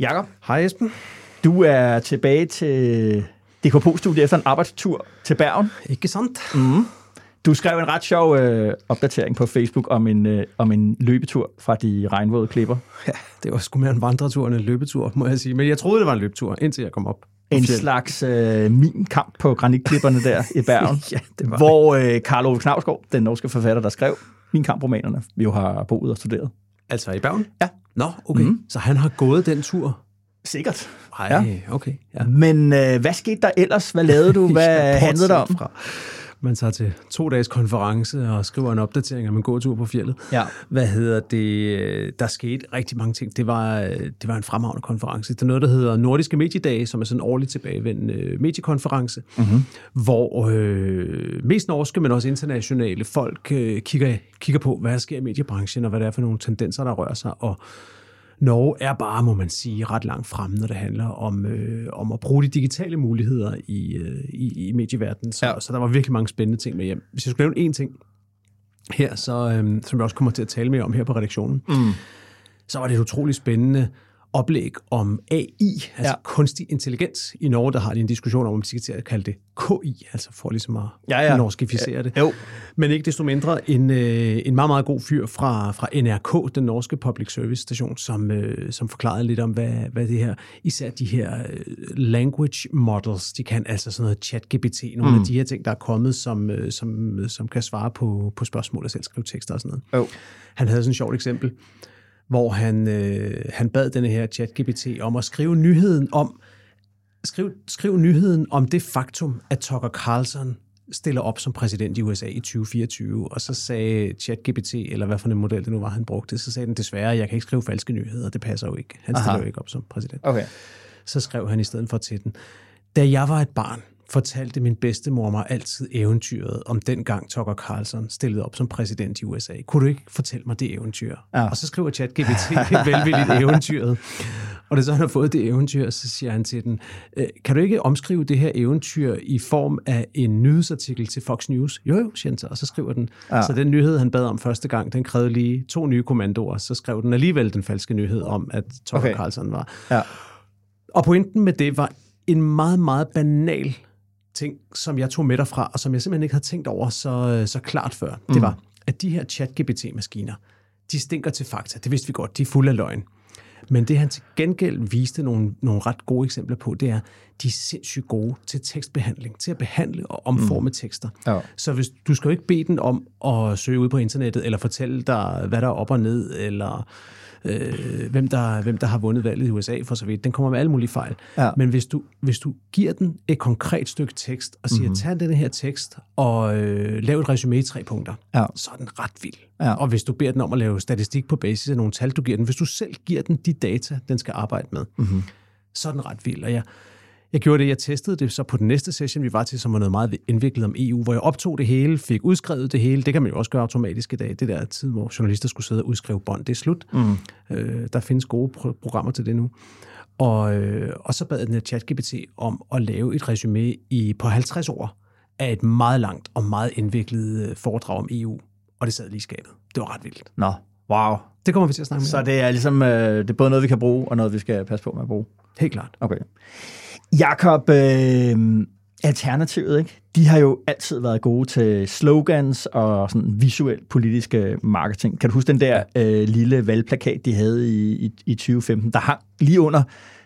Jakob, Hej Esben. du er tilbage til DKP-studiet efter en arbejdstur til Bergen. Ikke sandt? Mm. Du skrev en ret sjov øh, opdatering på Facebook om en, øh, om en løbetur fra de regnvåde klipper. Ja, det var sgu mere en vandretur end en løbetur, må jeg sige. Men jeg troede, det var en løbetur, indtil jeg kom op. En fjeldet. slags øh, min kamp på granitklipperne der i Bergen. Ja, det var hvor øh, Karl Ove Knavsgaard, den norske forfatter, der skrev Min kamp-romanerne, vi jo har boet og studeret. Altså i Bergen? Ja. Nå, okay. Mm. Så han har gået den tur? Sikkert. Ej, Ja. okay. Ja. Men øh, hvad skete der ellers? Hvad lavede du? Hvad handlede det om? Fra. Man tager til to dages konference og skriver en opdatering om en gåtur på fjellet. Ja. Hvad hedder det? Der skete rigtig mange ting. Det var, det var en fremragende konference. Det er noget, der hedder Nordiske Mediedage, som er sådan en årligt tilbagevendende mediekonference, mm-hmm. hvor øh, mest norske, men også internationale folk øh, kigger, kigger på, hvad der sker i mediebranchen, og hvad det er for nogle tendenser, der rører sig. Og Norge er bare, må man sige, ret langt fremme, når det handler om, øh, om at bruge de digitale muligheder i, øh, i, i medieverdenen. Så, Ja. ja. så der var virkelig mange spændende ting med hjem. Hvis jeg skulle nævne én ting her, så, øh, som jeg også kommer til at tale mere om her på redaktionen, mm. så var det et utroligt spændende oplæg om AI, altså Ja. ja. kunstig intelligens. I Norge, der har de en diskussion om, om de skal til at kalde det KI, altså for ligesom at Ja, ja. norskificere det. Jo. Men ikke desto mindre en, øh, en meget, meget god fyr fra, fra NRK, den norske public service station, som, øh, som forklarede lidt om, hvad, hvad det her, især de her øh, language models, de kan, altså sådan noget chat-GPT, nogle mm. af de her ting, der er kommet, som, øh, som, som kan svare på, på spørgsmål og selv skrive tekster og sådan noget. Jo. Han havde sådan et sjovt eksempel, hvor han, øh, han bad denne her chat-GPT om at skrive nyheden om, skriv, skriv nyheden om det faktum, at Tucker Carlson stiller op som præsident i USA i 2024, og så sagde ChatGPT, eller hvad for en model det nu var, han brugte, så sagde den desværre, jeg kan ikke skrive falske nyheder, det passer jo ikke. Han stiller Aha. jo ikke op som præsident. Okay. Så skrev han i stedet for til den, da jeg var et barn, fortalte min bedstemor mig altid eventyret om den gang Tucker Carlson stillede op som præsident i USA. Kunne du ikke fortælle mig det eventyr? Ja. Og så skriver ChatGPT velvilligt eventyret. Og det så han har fået det eventyr, så siger han til den, "Øh, kan du ikke omskrive det her eventyr i form af en nyhedsartikel til Fox News? Jo, jo, siger han så. Og så skriver den. Ja. Så den nyhed, han bad om første gang, den krævede lige to nye kommandoer. Så skrev den alligevel den falske nyhed om, at Tucker okay. Carlson var. Ja. Og pointen med det var en meget, meget banal ting, som jeg tog med derfra, og som jeg simpelthen ikke havde tænkt over så, så klart før. Mm. Det var, at de her chat-GPT-maskiner, de stinker til fakta. Det vidste vi godt. De er fulde af løgn. Men det han til gengæld viste nogle, nogle ret gode eksempler på, det er, de er sindssygt gode til tekstbehandling, til at behandle og omforme mm. tekster. Ja. Så hvis, du skal jo ikke bede den om at søge ud på internettet, eller fortælle dig, hvad der er op og ned, eller øh, hvem, der, hvem der har vundet valget i USA for så vidt. Den kommer med alle mulige fejl. Ja. Men hvis du, hvis du giver den et konkret stykke tekst, og siger, Mhm. mm-hmm. tag den her tekst og øh, lav et resume i tre punkter, Ja. så er den ret vild. Ja. Og hvis du beder den om at lave statistik på basis af nogle tal, du giver den, hvis du selv giver den de data, den skal arbejde med, Mhm. mm-hmm. så er den ret vild. Og jeg, jeg gjorde det, jeg testede det så på den næste session, vi var til, som var noget meget indviklet om EU, hvor jeg optog det hele, fik udskrevet det hele. Det kan man jo også gøre automatisk i dag. Det der tid, hvor journalister skulle sidde og udskrive bånd, det er slut. Mm. Øh, der findes gode pro- programmer til det nu. Og, øh, og så bad den her ChatGPT om at lave et resume i, på 50 ord af et meget langt og meget indviklet øh, foredrag om EU. Og det sad lige i skabet. Det var ret vildt. Nå, wow. Det kommer vi til at snakke mere Så om. det er ligesom, øh, det er både noget, vi kan bruge, og noget, vi skal passe på med at bruge. Helt klart. Okay. Jakob, øh, Alternativet, ikke? de har jo altid været gode til slogans og sådan visuel politiske marketing. Kan du huske den der øh, lille valgplakat, de havde i, i, i 2015, der hang lige under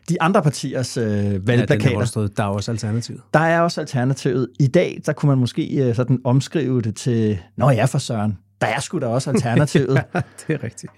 de andre partiers øh, Ja, den valgplakater? der, er også alternativet. Der er også alternativet. I dag, der kunne man måske øh, sådan omskrive det til, Nå ja, for søren, der er sgu da også alternativet. det er rigtigt.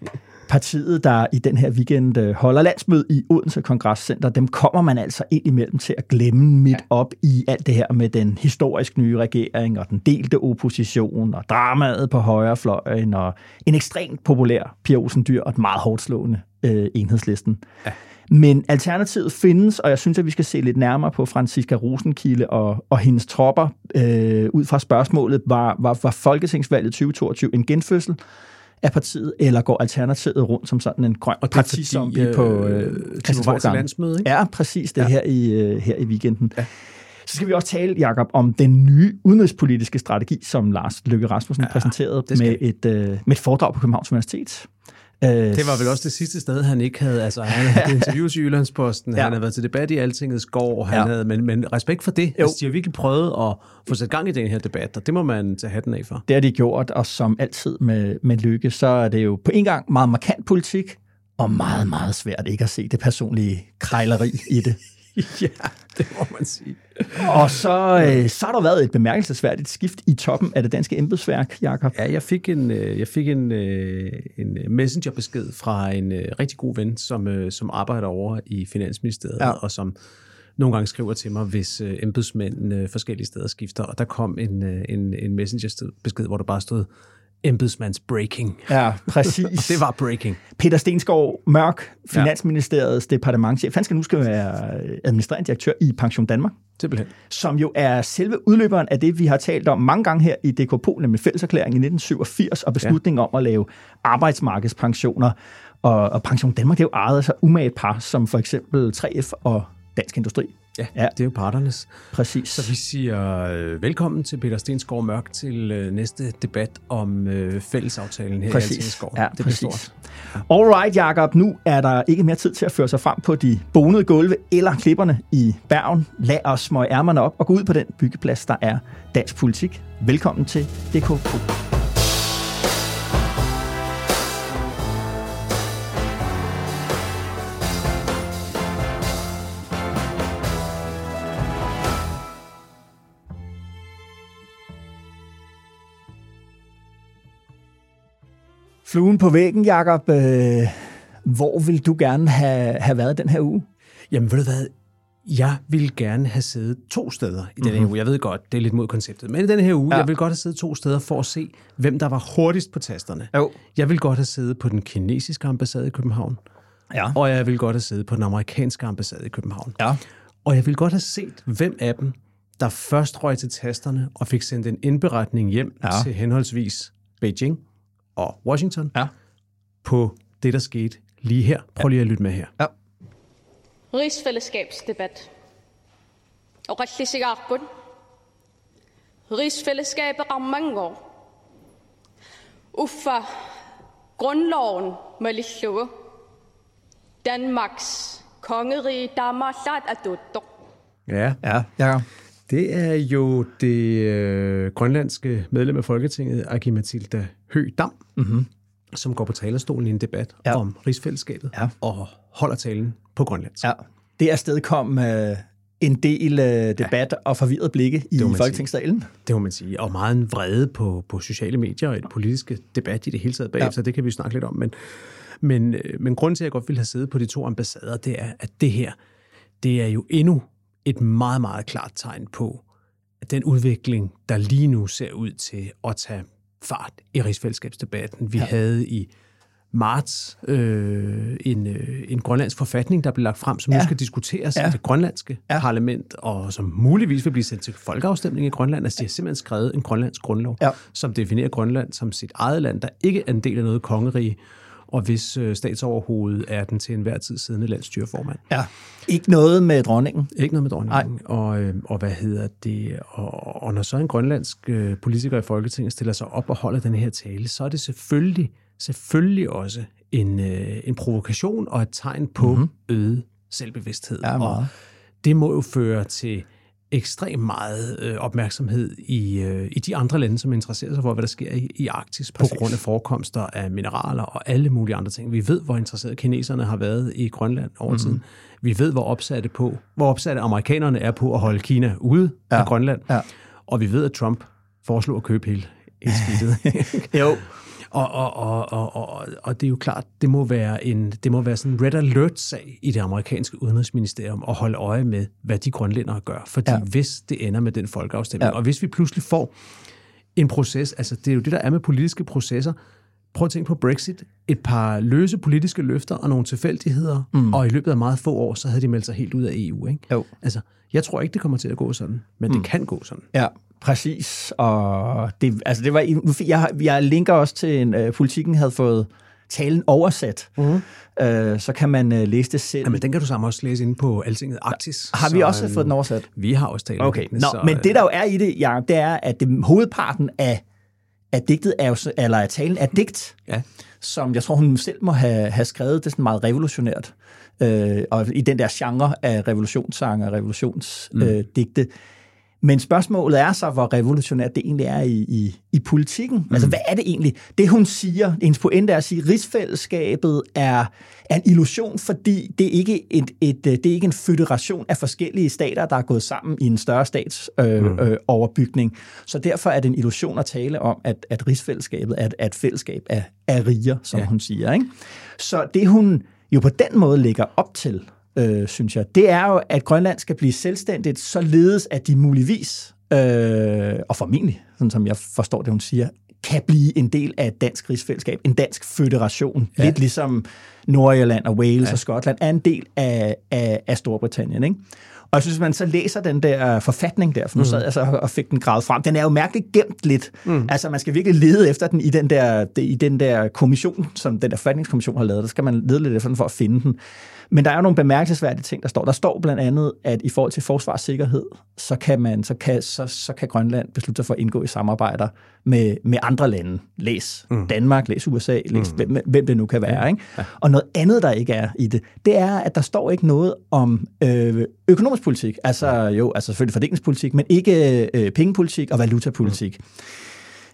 Partiet, der i den her weekend øh, holder landsmøde i Odense Kongresscenter, dem kommer man altså ind imellem til at glemme midt op i alt det her med den historisk nye regering og den delte opposition og dramaet på højrefløjen og en ekstremt populær Pia Olsen Dyr og et meget hårdt slående øh, enhedslisten. Ja. Men alternativet findes, og jeg synes, at vi skal se lidt nærmere på Franziska Rosenkilde og, og hendes tropper øh, ud fra spørgsmålet, var, var, var Folketingsvalget 2022 en genfødsel af partiet, eller går Alternativet rundt som sådan en grøn Og parti, som vi på øh, til Christiansborg landsmøde, ikke? Ja, præcis. Det ja. her, i, øh, her i weekenden. Ja. Så skal vi også tale, Jakob, om den nye udenrigspolitiske strategi, som Lars Løkke Rasmussen ja, præsenterede med et, øh, med et foredrag på Københavns Universitet. Øh, Det var vel også det sidste sted, han ikke havde, altså han havde interviews i Jyllandsposten, Ja. han havde været til debat i Altingets gård, han ja. havde, men, men respekt for det, Jo. altså, de har virkelig prøvet at få sat gang i den her debat, og det må man tage hatten af for. Det har de gjort, og som altid med, med Lykke, så er det jo på en gang meget markant politik, og meget, meget svært ikke at se det personlige krejleri i det. ja, det må man sige. Og så, øh, så har der været et bemærkelsesværdigt skift i toppen af det danske embedsværk, Jakob. Ja, jeg fik en, øh, jeg fik en, øh, en messengerbesked fra en øh, rigtig god ven, som, øh, som arbejder over i Finansministeriet, Ja. og som nogle gange skriver til mig, hvis øh, embedsmænd øh, forskellige steder skifter, og der kom en, øh, en, en messengerbesked, hvor der bare stod, embedsmands breaking. Ja, præcis. Det var breaking. Peter Stensgaard Mørk, Finansministeriets ja. departementchef, han skal nu skal være administrerende direktør i Pension Danmark, Simpelthen. som jo er selve udløberen af det, vi har talt om mange gange her i DKP, nemlig fælleserklæringen i 1987 og beslutningen ja. om at lave arbejdsmarkedspensioner. Og, og Pension Danmark, det er jo ejet af så umage par, som for eksempel 3F og Dansk Industri. Ja, Ja. det er jo parternes. Præcis. Så vi siger øh, velkommen til Peter Stensgaard Mørk til øh, næste debat om øh, fællesaftalen her i Præcis. Altingskov. Ja, det bliver præcis. stort. Alright, Jakob. Nu er der ikke mere tid til at føre sig frem på de bonede gulve eller klipperne i Bergen. Lad os smøge ærmerne op og gå ud på den byggeplads, der er dansk politik. Velkommen til DKP. Fluen på væggen, Jakob. Øh, hvor vil du gerne have, have været den her uge? Jamen ved du hvad, jeg ville gerne have siddet to steder i denne mm-hmm. uge. Jeg ved godt, det er lidt mod konceptet, men i denne her uge, Ja. jeg vil godt have siddet to steder for at se, hvem der var hurtigst på tasterne. Jo. Jeg vil godt have siddet på den kinesiske ambassade i København, Ja. og jeg vil godt have siddet på den amerikanske ambassade i København. Ja. Og jeg vil godt have set, hvem af dem, der først røg til tasterne og fik sendt en indberetning hjem ja. til henholdsvis Beijing og Washington Ja. på det, der skete lige her. Prøv lige at lytte med her. Rigsfællesskabsdebat. Og Rigsfællesskabet. Rigsfællesskabet har mange år. Uffa grundloven med Lislev. Danmarks kongerige damer sat af dutter. Ja, Ja, Jakob. Det er jo det øh, grønlandske medlem af Folketinget, Aki Mathilda Høgh Dam, mm-hmm. som går på talerstolen i en debat Ja. om rigsfællesskabet Ja. og holder talen på grønlandsk. Ja. Det afstedkom øh, en del øh, debat ja. og forvirret blikke i man sige. Folketingssalen. Det må man sige. Og meget en vrede på, på sociale medier og et politiske debat i det hele taget bagefter. Ja. Det kan vi snakke lidt om. Men, men, øh, men grunden til, at jeg godt ville have siddet på de to ambassader, det er, at det her, det er jo endnu et meget, meget klart tegn på, at den udvikling, der lige nu ser ud til at tage fart i rigsfællesskabsdebatten, vi ja. havde i marts øh, en, øh, en grønlandsk forfatning, der blev lagt frem, som ja. Nu skal diskuteres Ja. i det grønlandske ja. parlament, og som muligvis vil blive sendt til folkeafstemning i Grønland. Altså, de har simpelthen skrevet en grønlandsk grundlov, Ja. som definerer Grønland som sit eget land, der ikke er en del af noget kongerige, og hvis øh, statsoverhovedet er den til enhver tid siddende landstyreformand. Ja. Ikke noget med dronningen. Ikke noget med dronningen. Og, øh, og hvad hedder det? Og, og når så en grønlandsk øh, politiker i Folketinget stiller sig op og holder den her tale, så er det selvfølgelig, selvfølgelig også en, øh, en provokation og et tegn på mm-hmm. øget selvbevidsthed. Ja, meget. Og det må jo føre til ekstremt meget øh, opmærksomhed i, øh, i de andre lande, som interesserer sig for, hvad der sker i, i Arktis, Præcis. på grund af forekomster af mineraler og alle mulige andre ting. Vi ved, hvor interesserede kineserne har været i Grønland over tiden. Mm. Vi ved, hvor opsatte, på, hvor opsatte amerikanerne er på at holde Kina ude ja. af Grønland. Ja. Og vi ved, at Trump foreslog at købe hele, hele skidtet. Jo. Og, og, og, og, og, og det er jo klart, det må være en det må være sådan en red alert-sag i det amerikanske udenrigsministerium at holde øje med, hvad de grønlændere gør. Fordi Ja. hvis det ender med den folkeafstemning, ja. og hvis vi pludselig får en proces, altså det er jo det, der er med politiske processer. Prøv at tænke på Brexit. Et par løse politiske løfter og nogle tilfældigheder, mm. og i løbet af meget få år, så havde de meldt sig helt ud af EU. Ikke? Jo. Altså, jeg tror ikke, det kommer til at gå sådan, men mm. det kan gå sådan. Ja, præcis. Og det, altså det var, jeg, jeg linker også til, en uh, politikken havde fået talen oversat. Mm-hmm. Uh, så kan man uh, læse det selv. Jamen, den kan du sammen også læse inde på Altinget Arktis. Har vi Så, også øhm, fået den oversat? Vi har også talt om Okay, det, Nå, så, men øh, det der jo er i det, Jacob, det er, at det, hovedparten af, af digtet er jo, eller af talen er digt, Ja. som jeg tror, hun selv må have, have skrevet. Det er sådan meget revolutionært. Øh, og i den der genre af revolutionssange og revolutionsdigte. Øh, digte. Men spørgsmålet er så, hvor revolutionært det egentlig er i, i, i politikken. Mm. Altså, hvad er det egentlig? Det, hun siger, hendes pointe er at sige, at rigsfællesskabet er, er en illusion, fordi det er ikke et, et, det er ikke en federation af forskellige stater, der er gået sammen i en større statsoverbygning. Øh, øh, overbygning. Så derfor er det en illusion at tale om, at, at rigsfællesskabet er et, er et fællesskab af, af riger, som ja. Ja. hun siger. Ikke? Så det, hun jo på den måde lægger op til, øh, synes jeg, det er jo, at Grønland skal blive selvstændigt, således at de muligvis, øh, og formentlig, sådan som jeg forstår det, hun siger, kan blive en del af et dansk rigsfællesskab, en dansk føderation. Ja. Lidt ligesom Nordirland og Wales ja. og Skotland er en del af, af, af Storbritannien. Ikke? Og jeg synes, hvis man så læser den der forfatning der, for nu sad jeg så og fik den gravet frem, den er jo mærkeligt gemt lidt. Mm. Altså, man skal virkelig lede efter den i den der, i den der kommission, som den der forfatningskommission har lavet. Der skal man lede lidt efter den for at finde den. Men der er jo nogle bemærkelsesværdige ting, der står. Der står blandt andet, at i forhold til forsvarssikkerhed, så kan, man, så kan, så, så kan Grønland beslutte sig for at indgå i samarbejder med, med andre lande. Læs mm. Danmark, læs USA, læs mm. hvem, hvem det nu kan være. Ikke? Ja. Og noget andet, der ikke er i det, det er, at der står ikke noget om øh, økonomisk politik. Altså jo, altså selvfølgelig fordelingspolitik, men ikke øh, pengepolitik og valutapolitik. Mm.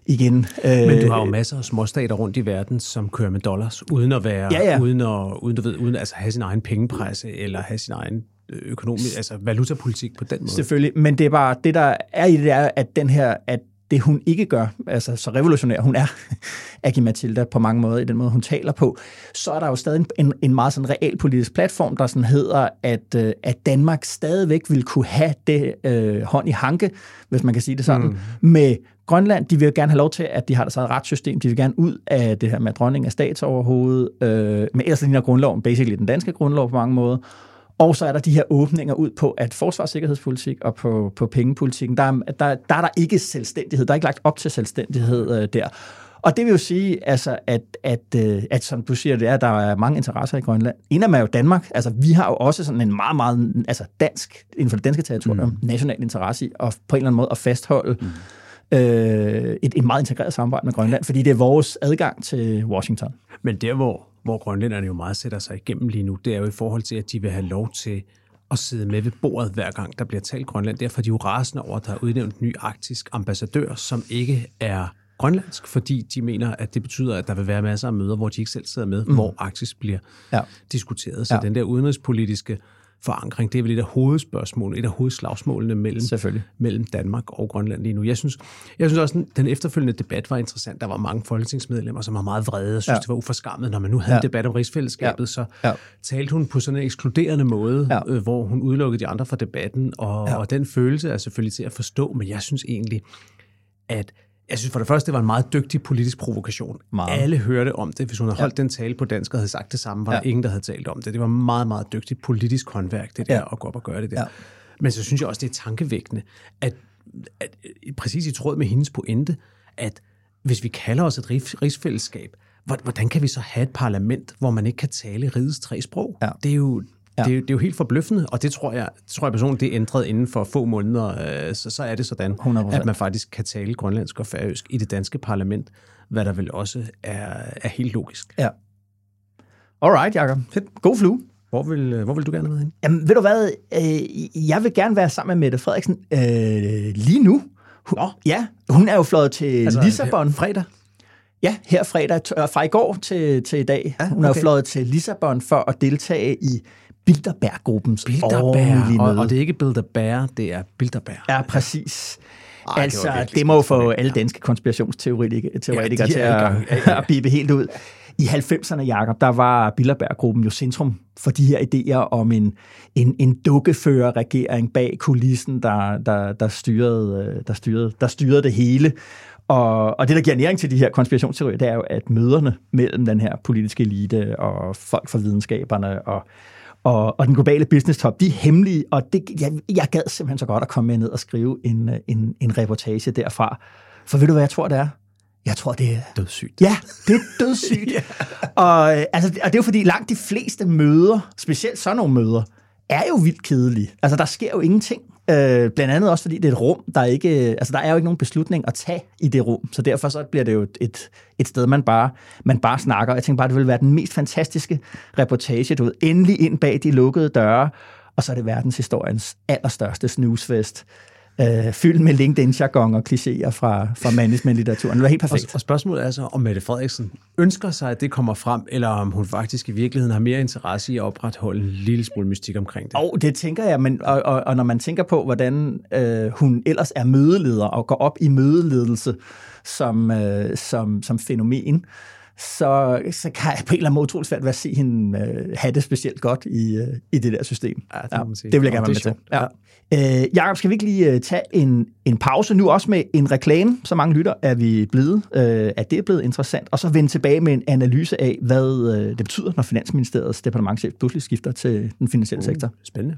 Igen. Øh, Men du har jo masser af småstater rundt i verden, som kører med dollars, uden at være, Ja, ja. uden at, uden, du ved, uden altså have sin egen pengepresse, eller have sin egen øh, økonomisk, altså valutapolitik på den måde. Selvfølgelig, men det er bare, det der er i det, det er, at den her, at det hun ikke gør, altså så revolutionær hun er, Agi Matilda på mange måder, i den måde hun taler på, så er der jo stadig en, en meget sådan realpolitisk platform, der sådan hedder, at, øh, at Danmark stadigvæk vil kunne have det øh, hånd i hanke, hvis man kan sige det sådan, mm. med Grønland, de vil gerne have lov til, at de har deres eget retssystem. De vil gerne ud af det her med, at dronningen er statsoverhovedet. Øh, men ellers ligner grundloven basically den danske grundlov på mange måder. Og så er der de her åbninger ud på, at forsvars- og og på, på pengepolitikken, der er, der, der er der ikke selvstændighed. Der er ikke lagt op til selvstændighed øh, der. Og det vil jo sige, altså, at, at, øh, at som du siger, det er, at der er mange interesser i Grønland. En af dem er jo Danmark. Altså, vi har jo også sådan en meget, meget altså, dansk, inden for det danske territorium, mm. national interesse i, og på en eller anden måde at fastholde mm øh, et, et meget integreret samarbejde med Grønland, fordi det er vores adgang til Washington. Men der, hvor, hvor grønlænderne jo meget sætter sig igennem lige nu, det er jo i forhold til, at de vil have lov til at sidde med ved bordet hver gang, der bliver talt Grønland. Derfor er de jo rasende over, at der er udnævnt en ny arktisk ambassadør, som ikke er grønlandsk, fordi de mener, at det betyder, at der vil være masser af møder, hvor de ikke selv sidder med, mm. hvor Arktis bliver Ja. diskuteret. Så ja. den der udenrigspolitiske forankring, det er vel et af hovedspørgsmålene, et af hovedslagsmålene mellem, mellem Danmark og Grønland lige nu. Jeg synes, jeg synes også, den, den efterfølgende debat var interessant. Der var mange folketingsmedlemmer, som var meget vrede og synes, Ja. det var uforskammet. Når man nu havde Ja. en debat om rigsfællesskabet, Ja. så Ja. talte hun på sådan en ekskluderende måde, Ja. øh, hvor hun udelukkede de andre fra debatten. Og, ja. og den følelse er selvfølgelig til at forstå, men jeg synes egentlig, at jeg synes for det første, det var en meget dygtig politisk provokation. Meget. Alle hørte om det. Hvis hun havde holdt den tale på dansk og havde sagt det samme, var Ja. der ingen, der havde talt om det. Det var meget, meget dygtigt politisk håndværk, det der, Ja. at gå op og gøre det der. Ja. Men så synes jeg også, det er tankevækkende, at, at øh, præcis i tråd med hendes pointe, at hvis vi kalder os et rigs- rigsfællesskab, hvor- hvordan kan vi så have et parlament, hvor man ikke kan tale rigets tre sprog? Ja. Det er jo Ja. det, er, jo- det er jo helt forbløffende, og det tror jeg, tror jeg personligt, det er ændret inden for få måneder. Øh, så, så er det sådan, 100%. at man faktisk kan tale grønlandsk og færøsk i det danske parlament, hvad der vel også er, er helt logisk. Ja. Alright, Jacob. Fedt. God flue. Hvor vil, øh, hvor vil du gerne med hen? Jamen, ved du hvad? Øh, jeg vil gerne være sammen med Mette Frederiksen øh, lige nu. Hun, Nå. Ja, hun er jo fløjet til altså, Lissabon. Fredag? Ja, her fredag, øh, fra i går til, til i dag. Ja, Hun er jo okay. fløjet til Lissabon for at deltage i Bilderberg-gruppens Bilderberg, og, og det er ikke Bilderberg, det er Bilderberg. Ja, præcis. det altså, det, det må jo få alle ja. danske konspirationsteoretikere teoretikere de til at. Ja, ja, ja. at bibe helt ud. I 90'erne, Jacob, der var Bilderberg-gruppen jo centrum for de her idéer om en, en, en dukkefører-regering bag kulissen, der, der, der, styrede, øh, der, styrede, der styrede det hele. Og, og det, der giver næring til de her konspirationsteorier, det er jo, at møderne mellem den her politiske elite og folk fra videnskaberne og, og, og den globale business top, de er hemmelige, og det, jeg, jeg gad simpelthen så godt at komme med ned og skrive en, en, en reportage derfra. For ved du, hvad jeg tror, det er? Jeg tror, det er... Dødssygt. Ja, det er dødssygt. ja. og, øh, altså, og det er jo fordi, langt de fleste møder, specielt sådan nogle møder, er jo vildt kedelige. Altså, der sker jo ingenting. Øh, blandt andet også, fordi det er et rum, der ikke... Øh, altså, der er jo ikke nogen beslutning at tage i det rum. Så derfor så bliver det jo et, et, sted, man bare, man bare snakker. Jeg tænker bare, det ville være den mest fantastiske reportage, du ved. Endelig ind bag de lukkede døre, og så er det verdenshistoriens allerstørste snusfest. Øh, fyldt med LinkedIn-jargon og klichéer fra, fra management-litteraturen. Det var helt Og, perfekt. og spørgsmålet er så, om Mette Frederiksen ønsker sig, at det kommer frem, eller om hun faktisk i virkeligheden har mere interesse i at opretholde en lille smule mystik omkring det. Og det tænker jeg, men, og, og, og når man tænker på, hvordan øh, hun ellers er mødeleder og går op i mødeledelse som, øh, som, som fænomen, så, så kan jeg på en eller anden måde utroligt svært ved at se hende øh, have det specielt godt i, øh, i det der system. Ja, det sige. det vil jeg gerne være med til. Ja. Øh, Jakob, skal vi ikke lige øh, tage en, en pause nu, også med en reklame, så mange lytter er vi blevet, øh, at det er blevet interessant, og så vende tilbage med en analyse af, hvad øh, det betyder, når Finansministeriets departementchef pludselig skifter til den finansielle sektor. Spændende.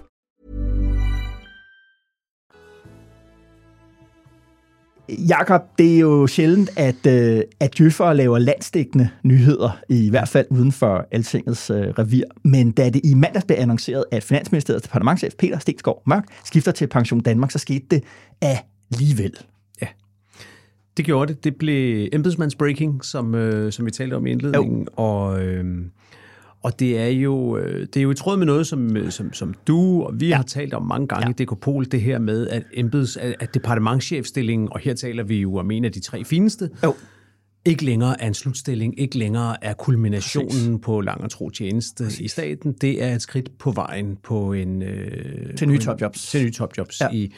Jakob, det er jo sjældent, at, øh, at djøffere laver landstækkende nyheder, i hvert fald uden for Altingets øh, revir. Men da det i mandags blev annonceret, at Finansministeriets departementchef Peter Stensgaard Mørk skifter til Pension Danmark, så skete det alligevel. Det gjorde det. Det blev embedsmandsbreaking, som, øh, som vi talte om i indledningen. Og, øh, og det er jo øh, det er jo i tråd med noget, som, øh, som, som du og vi ja. har talt om mange gange ja. i DK det her med, at, embeds, at, departementchefstillingen, og her taler vi jo om en af de tre fineste, Jo. ikke længere er en slutstilling, ikke længere er kulminationen Præcis. på lang og tro tjeneste Præcis. i staten. Det er et skridt på vejen på en... Øh, Til nye topjobs. Til nye topjobs Ja. ja. i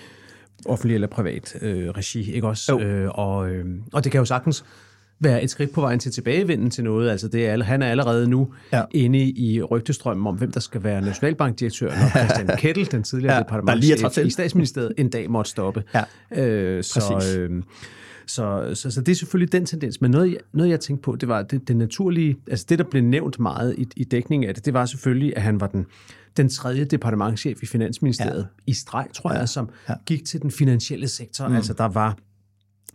offentlig eller privat øh, regi, ikke også? Jo. Øh, og, øh, og det kan jo sagtens være et skridt på vejen til tilbagevenden til noget. Altså det er, han er allerede nu Ja. inde i rygtestrømmen om, hvem der skal være nationalbankdirektør, når Christian Kettel, den tidligere Ja, er departementchef i statsministeriet, en dag måtte stoppe. Ja. Øh, så, Præcis. øh, så, så, så det er selvfølgelig den tendens. Men noget, noget jeg tænkte på, det var det, det naturlige, altså det, der blev nævnt meget i, i dækningen af det, det var selvfølgelig, at han var den, den tredje departementchef i Finansministeriet ja. i streg, tror jeg, som ja. gik til den finansielle sektor. Mm. Altså der var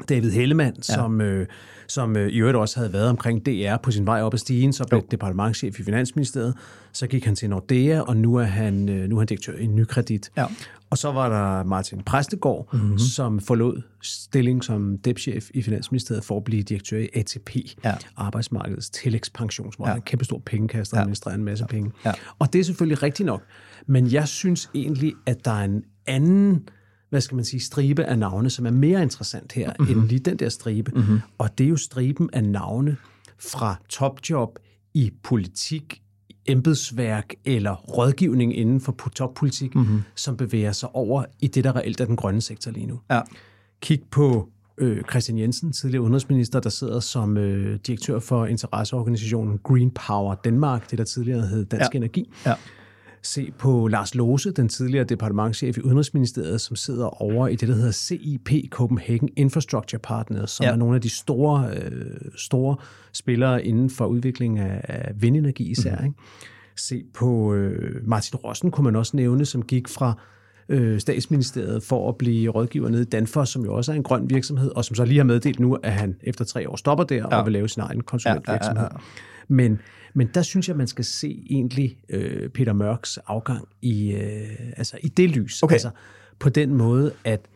David Hellemann, ja. som, øh, som øh, i øvrigt også havde været omkring DR på sin vej op ad stigen, så blev departementchef i Finansministeriet. Så gik han til Nordea, og nu er han, øh, nu er han direktør i Nykredit. Ja. Og så var der Martin Præstegård, mm-hmm. som forlod stilling som depchef i Finansministeriet for at blive direktør i ATP, Ja. arbejdsmarkedets tillægspension, hvor ja. Ja. en kæmpe stor pengekasse, der ja. administrerer en masse penge. Ja. Og det er selvfølgelig rigtigt nok. Men jeg synes egentlig, at der er en anden hvad skal man sige, stribe af navne, som er mere interessant her, mm-hmm. end lige den der stribe. Mm-hmm. Og det er jo striben af navne fra topjob i politik, embedsværk eller rådgivning inden for toppolitik, mm-hmm. som bevæger sig over i det, der reelt er den grønne sektor lige nu. Ja. Kig på øh, Christian Jensen, tidligere udenrigsminister, der sidder som øh, direktør for interesseorganisationen Green Power Danmark, det der tidligere hed Dansk Ja. Energi. Ja. Se på Lars Lose, den tidligere departementchef i Udenrigsministeriet, som sidder over i det, der hedder CIP, Copenhagen Infrastructure Partners, som Ja. ja. er nogle af de store, øh, store spillere inden for udvikling af, af vindenergi især. Mm. Ikke? Se på øh, Martin Rossen, kunne man også nævne, som gik fra øh, statsministeriet for at blive rådgiver nede i Danfoss, som jo også er en grøn virksomhed, og som så lige har meddelt nu, at han efter tre år stopper der ja. og vil lave sin egen konsulentvirksomhed. Ja, ja, ja. Men, men der synes jeg, man skal se egentlig øh, Peter Mørks afgang i, øh, altså i det lys. Okay. Altså på den måde, at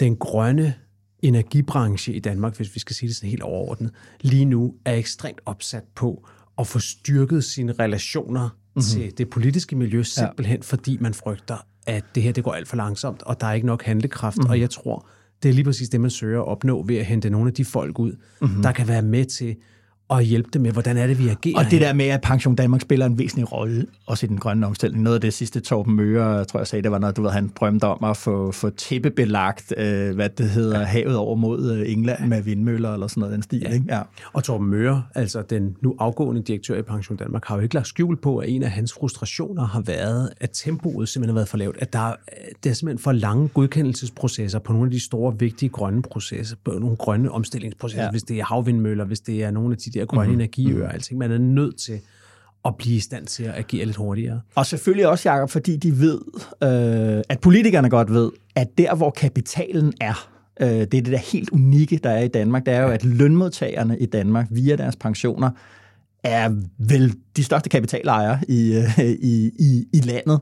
den grønne energibranche i Danmark, hvis vi skal sige det sådan helt overordnet, lige nu er ekstremt opsat på at få styrket sine relationer mm-hmm. til det politiske miljø, simpelthen ja. fordi man frygter, at det her det går alt for langsomt, og der er ikke nok handlekraft. Mm-hmm. Og jeg tror, det er lige præcis det, man søger at opnå ved at hente nogle af de folk ud, mm-hmm. der kan være med til og hjælpe dem med, hvordan er det, vi agerer. Og det der med, at Pension Danmark spiller en væsentlig rolle, også i den grønne omstilling. Noget af det sidste Torben Møre, tror jeg sagde, det var noget, du ved, han drømte om at få, få tippebelagt, øh, hvad det hedder, ja. havet over mod øh, England med vindmøller eller sådan noget den stil. Ja. Ikke? Ja. Og Torben Møre, altså den nu afgående direktør i Pension Danmark, har jo ikke lagt skjul på, at en af hans frustrationer har været, at tempoet simpelthen har været for lavt. At der, det er simpelthen for lange godkendelsesprocesser på nogle af de store, vigtige grønne processer, på nogle grønne omstillingsprocesser, ja. hvis det er havvindmøller, hvis det er nogle af de der grønne mm-hmm. energiøer. Mm-hmm. Altså, man er nødt til at blive i stand til at agere lidt hurtigere. Og selvfølgelig også, Jacob, fordi de ved, øh, at politikerne godt ved, at der, hvor kapitalen er, øh, det er det der helt unikke, der er i Danmark, det er jo, at lønmodtagerne i Danmark via deres pensioner er vel de største kapitalejere i, øh, i, i, i landet.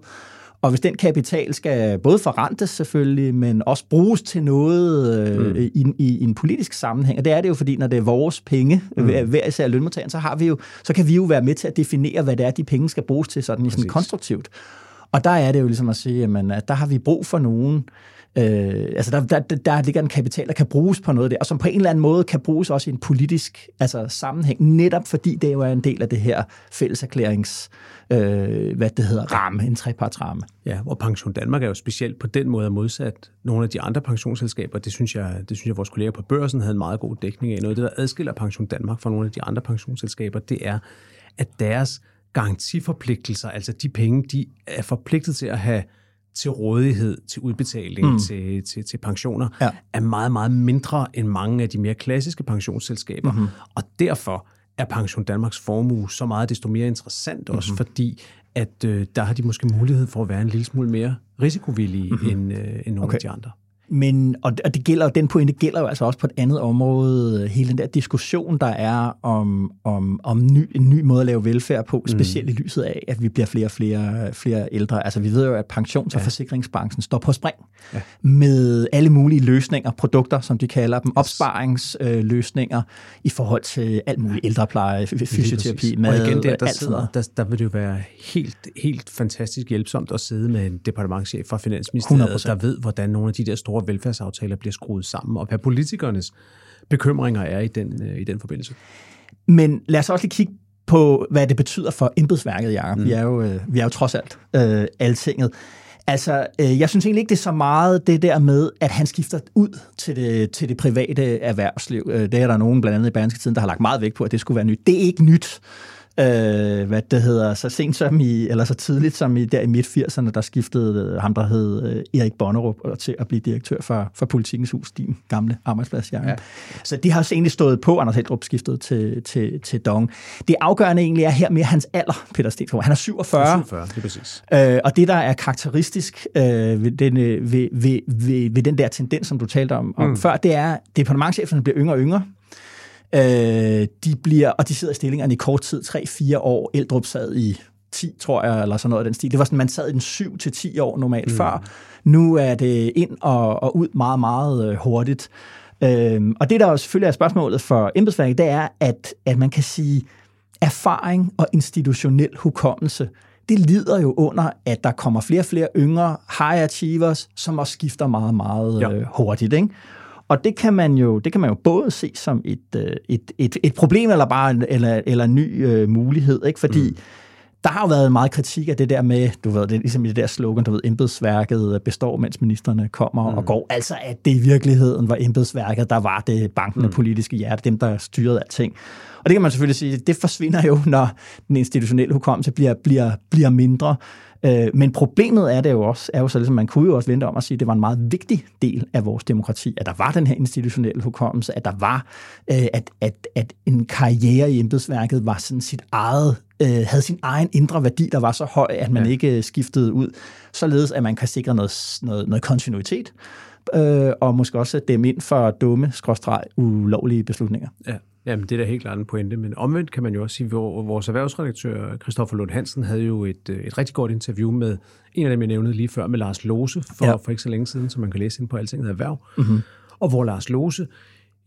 Og hvis den kapital skal både forrentes selvfølgelig, men også bruges til noget øh, mm. i, i, i en politisk sammenhæng, og det er det jo, fordi når det er vores penge, mm. hver især lønmodtageren, så, har vi jo, så kan vi jo være med til at definere, hvad det er, de penge skal bruges til sådan, i sådan konstruktivt. Og der er det jo ligesom at sige, jamen, at der har vi brug for nogen, Øh, Øh, altså der, der, der ligger en kapital, der kan bruges på noget der, og som på en eller anden måde kan bruges også i en politisk altså, sammenhæng, netop fordi det jo er en del af det her fælleserklærings, øh, hvad det hedder, ramme, en trepartsramme. Ja, og Pension Danmark er jo specielt på den måde modsat nogle af de andre pensionsselskaber. Det synes jeg, det synes jeg vores kolleger på børsen havde en meget god dækning af. Noget af det, der adskiller Pension Danmark fra nogle af de andre pensionsselskaber, det er, at deres garantiforpligtelser, altså de penge, de er forpligtet til at have til rådighed til udbetaling mm. til, til, til pensioner, ja. er meget, meget mindre end mange af de mere klassiske pensionsselskaber. Mm-hmm. Og derfor er Pension Danmarks formue så meget desto mere interessant også, mm-hmm. fordi at øh, der har de måske mulighed for at være en lille smule mere risikovillige mm-hmm. end, øh, end nogle okay. af de andre. Men, og, og det gælder, den pointe gælder jo altså også på et andet område. Hele den der diskussion, der er om, om, om ny, en ny måde at lave velfærd på, mm. specielt i lyset af, at vi bliver flere og flere, flere ældre. Altså vi ved jo, at pensions- og ja. forsikringsbranchen står på spring ja. med alle mulige løsninger, produkter, som de kalder dem, opsparingsløsninger øh, i forhold til alt muligt ældrepleje, fysioterapi, mad, og igen der, der, sidder, der, der vil det jo være helt, helt fantastisk hjælpsomt at sidde med en departementchef fra Finansministeriet, 100%. der ved, hvordan nogle af de der store store velfærdsaftaler bliver skruet sammen, og hvad politikernes bekymringer er i den, øh, i den forbindelse. Men lad os også lige kigge på, hvad det betyder for embedsværket, Jacob. Mm. Vi, er jo, øh, vi er jo trods alt øh, altinget. Altså, øh, jeg synes egentlig ikke, det er så meget det der med, at han skifter ud til det, til det private erhvervsliv. Øh, det er der nogen, blandt andet i Berlingske Tiden, der har lagt meget vægt på, at det skulle være nyt. Det er ikke nyt øh, hvad det hedder, så sent som i, eller så tidligt som i, der i midt-80'erne, der skiftede øh, ham, der hed øh, Erik Bonnerup, til at blive direktør for, for Politikens Hus, din gamle arbejdsplads, Ja. Så de har også egentlig stået på, Anders Heldrup skiftede til, til, til Dong. Det afgørende egentlig er her mere hans alder, Peter Stensgaard. Han er 47. 47, det er præcis. Øh, og det, der er karakteristisk øh, ved, den, øh, ved, ved, ved, ved den der tendens, som du talte om, om mm. før, det er, at departementcheferne bliver yngre og yngre. Øh, de bliver, og de sidder i stillingerne i kort tid, 3-4 år. Eldrup sad i 10, tror jeg, eller sådan noget af den stil. Det var sådan, man sad i den 7 til 10 år normalt mm. før. Nu er det ind og, og ud meget, meget øh, hurtigt. Øhm, og det, der selvfølgelig er spørgsmålet for embedsværket, det er, at, at man kan sige, erfaring og institutionel hukommelse, det lider jo under, at der kommer flere og flere yngre high achievers, som også skifter meget, meget ja. øh, hurtigt. Ikke? Og det kan man jo, det kan man jo både se som et, øh, et, et, et problem, eller bare en, eller, eller en ny øh, mulighed, ikke? fordi mm. der har jo været meget kritik af det der med, du ved, det er ligesom i det der slogan, du ved, embedsværket består, mens ministerne kommer mm. og går. Altså, at det i virkeligheden var embedsværket, der var det bankende mm. politiske hjerte, dem, der styrede alting. Og det kan man selvfølgelig sige, det forsvinder jo, når den institutionelle hukommelse bliver, bliver, bliver mindre. Øh, men problemet er det jo også, er jo så ligesom, man kunne jo også vente om at sige, at det var en meget vigtig del af vores demokrati, at der var den her institutionelle hukommelse, at der var, øh, at, at, at en karriere i embedsværket var sådan sit eget, øh, havde sin egen indre værdi, der var så høj, at man ja. ikke skiftede ud, således at man kan sikre noget, noget, noget kontinuitet, øh, og måske også dem ind for dumme, skråstreg, ulovlige beslutninger. Ja. Jamen, det er da helt klart en pointe, men omvendt kan man jo også sige, at vores erhvervsredaktør, Christoffer Lund Hansen, havde jo et, øh, et rigtig godt interview med en af dem, jeg nævnede lige før, med Lars Lose, for, ja. for ikke så længe siden, som man kan læse ind på Altinget Erhverv. Mm-hmm. Og hvor Lars Lose,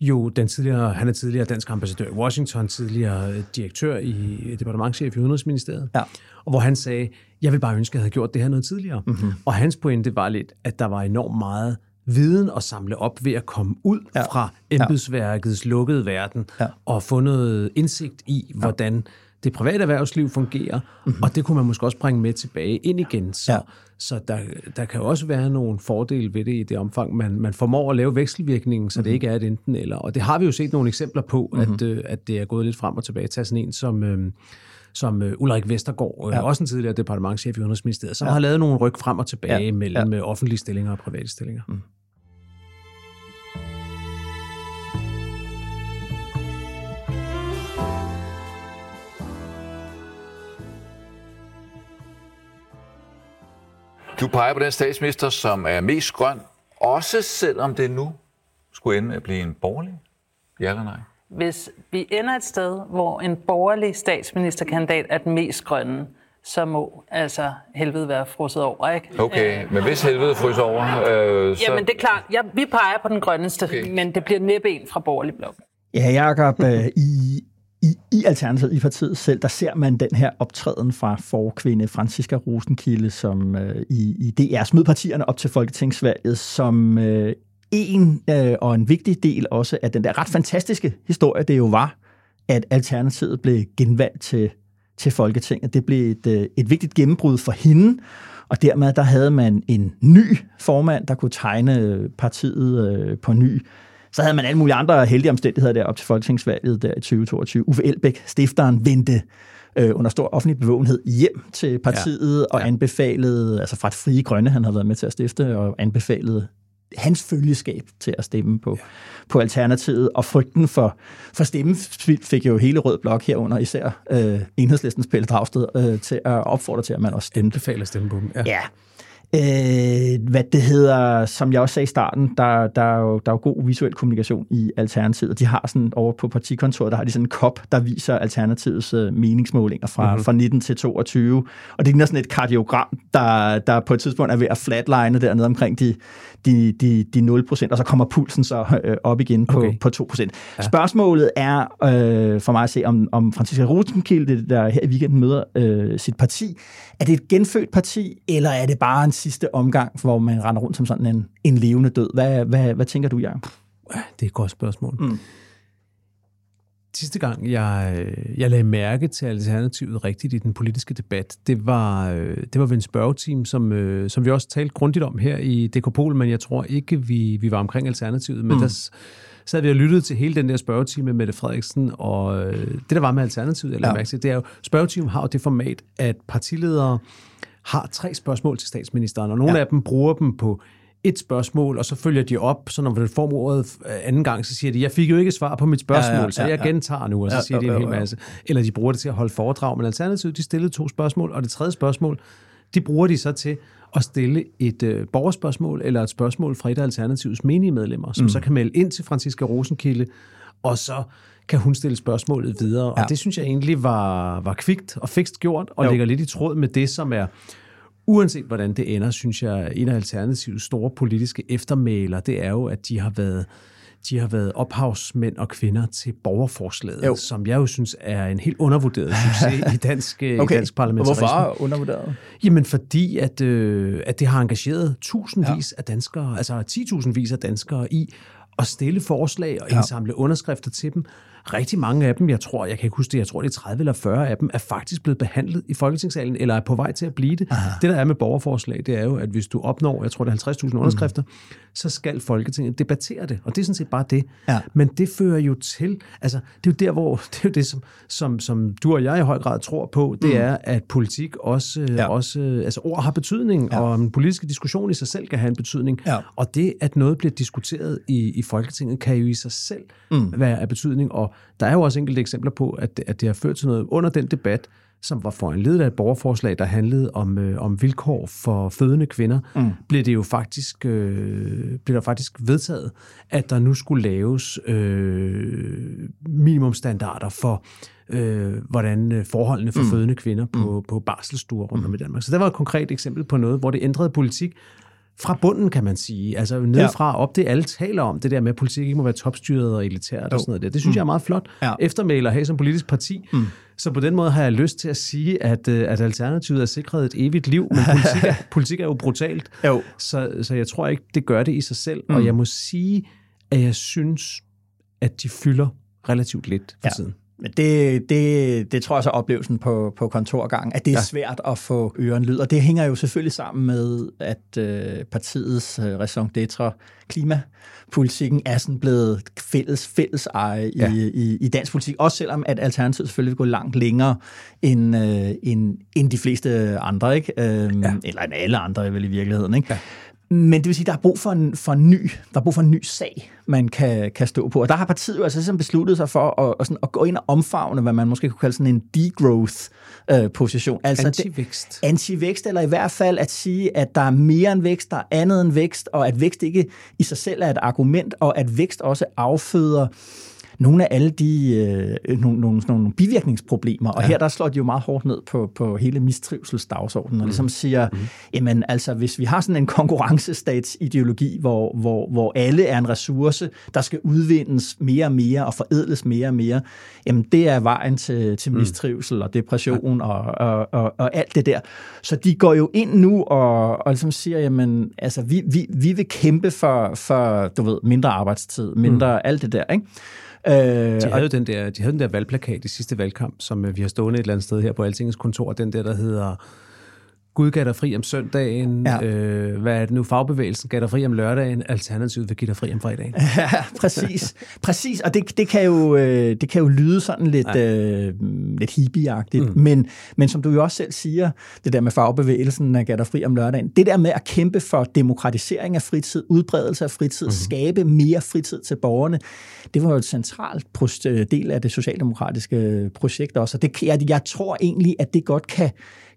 jo den tidligere, han er tidligere dansk ambassadør i Washington, tidligere direktør i departementchef i Udenrigsministeriet, ja. og hvor han sagde, jeg vil bare ønske, at jeg havde gjort det her noget tidligere. Mm-hmm. Og hans pointe var lidt, at der var enormt meget viden at samle op ved at komme ud ja. fra embedsværkets ja. lukkede verden ja. og få noget indsigt i, hvordan ja. det private erhvervsliv fungerer, mm-hmm. og det kunne man måske også bringe med tilbage ind igen. Så, ja. så der, der kan også være nogle fordele ved det i det omfang, man, man formår at lave vekselvirkningen, så mm-hmm. det ikke er et enten eller. Og det har vi jo set nogle eksempler på, mm-hmm. at, øh, at det er gået lidt frem og tilbage. Tag sådan en som... Øh, som øh, Ulrik Vestergaard, øh, ja. også en tidligere departementchef i Udenrigsministeriet, som ja. har lavet nogle ryg frem og tilbage ja. mellem ja. offentlige stillinger og private stillinger. Mm. Du peger på den statsminister, som er mest grøn, også selvom det nu skulle ende med at blive en borgerlig? Ja eller nej? Hvis vi ender et sted, hvor en borgerlig statsministerkandidat er den mest grønne, så må altså helvede være frosset over, ikke? Okay, men hvis helvede fryser over, øh, så... Jamen, det er klart. Ja, vi peger på den grønneste, okay. men det bliver næppe en fra borgerlig blok. Ja, Jacob, øh, i, i, i Alternativet, i partiet selv, der ser man den her optræden fra forkvinde Franziska Rosenkilde, som øh, i, i DR smed partierne op til folketingsvalget, som øh, en øh, og en vigtig del også af den der ret fantastiske historie, det jo var, at Alternativet blev genvalgt til, til Folketinget. Det blev et, øh, et vigtigt gennembrud for hende, og dermed der havde man en ny formand, der kunne tegne øh, partiet øh, på ny. Så havde man alle mulige andre heldige omstændigheder der op til folketingsvalget der i 2022. Uffe Elbæk, stifteren, vendte øh, under stor offentlig bevågenhed hjem til partiet ja. og anbefalede, altså fra et frie grønne, han havde været med til at stifte, og anbefalede hans følgeskab til at stemme på, ja. på Alternativet, og frygten for, for stemmen fik jo hele Rød Blok herunder, især øh, enhedslistens Pelle Dragsted, øh, til at opfordre til, at man også stemte. Anbefaler stemme på dem, ja. ja. Øh, hvad det hedder, som jeg også sagde i starten, der, der, er jo, der er jo god visuel kommunikation i Alternativet. De har sådan over på partikontoret, der har de sådan en kop, der viser Alternativets øh, meningsmålinger fra, mm-hmm. fra 19 til 22. Og det er sådan et kardiogram, der, der på et tidspunkt er ved at flatline dernede omkring de, de, de, de 0% og så kommer pulsen så øh, op igen på, okay. på 2 ja. Spørgsmålet er øh, for mig at se, om, om Franziska Rosenkilde, der her i weekenden møder øh, sit parti, er det et genfødt parti, eller er det bare en sidste omgang, hvor man render rundt som sådan en, en levende død? Hvad, hvad, hvad tænker du, Jan? Det er et godt spørgsmål. Mm. Sidste gang, jeg, jeg lagde mærke til Alternativet rigtigt i den politiske debat, det var, det var ved en spørgeteam, som, som vi også talte grundigt om her i Dekopol, men jeg tror ikke, vi, vi var omkring Alternativet. Men mm. der sad vi og lyttede til hele den der spørgetime med Mette Frederiksen, og det, der var med Alternativet, eller ja. mærke det er jo, spørgetime har jo det format, at partiledere har tre spørgsmål til statsministeren, og nogle ja. af dem bruger dem på et spørgsmål, og så følger de op, så når vi får ordet anden gang, så siger de, jeg fik jo ikke svar på mit spørgsmål, ja, ja, ja, så jeg gentager nu, og så ja, siger de en hel masse. Eller de bruger det til at holde foredrag, men alternativet, de stillede to spørgsmål, og det tredje spørgsmål, de bruger de så til at stille et øh, borgerspørgsmål eller et spørgsmål fra et af Alternativets menige medlemmer, som mm. så kan melde ind til Franziska Rosenkilde, og så kan hun stille spørgsmålet videre. Ja. Og det synes jeg egentlig var, var kvikt og fikst gjort, og jo. ligger lidt i tråd med det, som er uanset hvordan det ender, synes jeg, en af Alternativets store politiske eftermæler, det er jo, at de har været de har været ophavsmænd og kvinder til borgerforslaget, jo. som jeg jo synes er en helt undervurderet succes i dansk, okay. i dansk parlamentarisme. Hvorfor undervurderet? Jamen fordi, at, øh, at det har engageret tusindvis ja. af danskere, altså 10.000 vis af danskere i at stille forslag og indsamle ja. underskrifter til dem, rigtig mange af dem, jeg tror, jeg kan ikke huske det, jeg tror det er 30 eller 40 af dem, er faktisk blevet behandlet i Folketingssalen, eller er på vej til at blive det. Aha. Det, der er med borgerforslag, det er jo, at hvis du opnår, jeg tror det er 50.000 underskrifter, mm. så skal Folketinget debattere det, og det er sådan set bare det. Ja. Men det fører jo til, altså det er jo der, hvor, det er jo det, som, som, som du og jeg i høj grad tror på, det mm. er, at politik også, ja. også, altså ord har betydning, ja. og en politisk diskussion i sig selv kan have en betydning. Ja. Og det, at noget bliver diskuteret i, i Folketinget, kan jo i sig selv mm. være af betydning. Og der er jo også enkelte eksempler på, at, at det har ført til noget under den debat, som var foranledet af et borgerforslag, der handlede om, øh, om vilkår for fødende kvinder, mm. blev det jo faktisk, øh, blev der faktisk vedtaget, at der nu skulle laves øh, minimumstandarder for, øh, hvordan øh, forholdene for mm. fødende kvinder på, mm. på barselsstuer rundt om i Danmark. Så det var et konkret eksempel på noget, hvor det ændrede politik, fra bunden, kan man sige. Altså nedefra og op, det alle taler om, det der med, at politik ikke må være topstyret og elitært og sådan noget der. Det synes mm. jeg er meget flot Ja. eftermæl at have som politisk parti. Mm. Så på den måde har jeg lyst til at sige, at, øh, at Alternativet er sikret et evigt liv, men politik er, politik er jo brutalt. Jo. Så, så jeg tror ikke, det gør det i sig selv. Mm. Og jeg må sige, at jeg synes, at de fylder relativt lidt for Ja. tiden. Men det, det, det tror jeg så oplevelsen på, på kontorgangen, at det er ja. Svært at få øren lyd. Og det hænger jo selvfølgelig sammen med, at øh, partiets øh, raison d'etre, klimapolitikken, er sådan blevet fælles, fælles eje. Ja. i, i, i dansk politik. Også selvom at Alternativet selvfølgelig vil gå langt længere end, øh, end, end de fleste andre, ikke? Øhm, ja. eller end alle andre vel i virkeligheden. Ikke? Ja. Men det vil sige, at der er brug for en, for en ny, der er brug for en ny sag, man kan, kan stå på. Og der har partiet jo altså ligesom besluttet sig for at, at, sådan, at gå ind og omfavne, hvad man måske kunne kalde sådan en degrowth-position. altså det- Antivækst. anti-vækst, eller i hvert fald at sige, at der er mere end vækst, der er andet end vækst, og at vækst ikke i sig selv er et argument, og at vækst også afføder nogle af alle de øh, nogle, nogle, nogle bivirkningsproblemer. Og ja. her der slår de jo meget hårdt ned på, på hele mistrivselsdagsordenen, og ligesom siger, mm. jamen altså, hvis vi har sådan en konkurrencestatsideologi, hvor, hvor, hvor alle er en ressource, der skal udvindes mere og mere og forædles mere og mere, jamen det er vejen til, til mistrivsel og depression og, og, og, og alt det der. Så de går jo ind nu og, og ligesom siger, jamen altså, vi, vi, vi vil kæmpe for, for, du ved, mindre arbejdstid, mindre mm. alt det der, ikke? Øh, De og- havde jo den der, de havde den der valgplakat i sidste valgkamp, som øh, vi har stående et eller andet sted her på Altingets kontor, den der, der hedder Gud gav dig fri om søndagen, Ja. ja. øh, hvad er det nu, fagbevægelsen gav dig fri om lørdagen, Alternativet vil give dig fri om fredagen. Ja, præcis. præcis. Og det, det, kan jo, øh, det kan jo lyde sådan lidt, øh, lidt hippieagtigt. Mm. Men, men som du jo også selv siger, det der med fagbevægelsen, der gav dig fri om lørdagen, det der med at kæmpe for demokratisering af fritid, udbredelse af fritid, mm. skabe mere fritid til borgerne, det var jo et centralt del af det socialdemokratiske projekt også. Og det, jeg, jeg tror egentlig, at det godt kan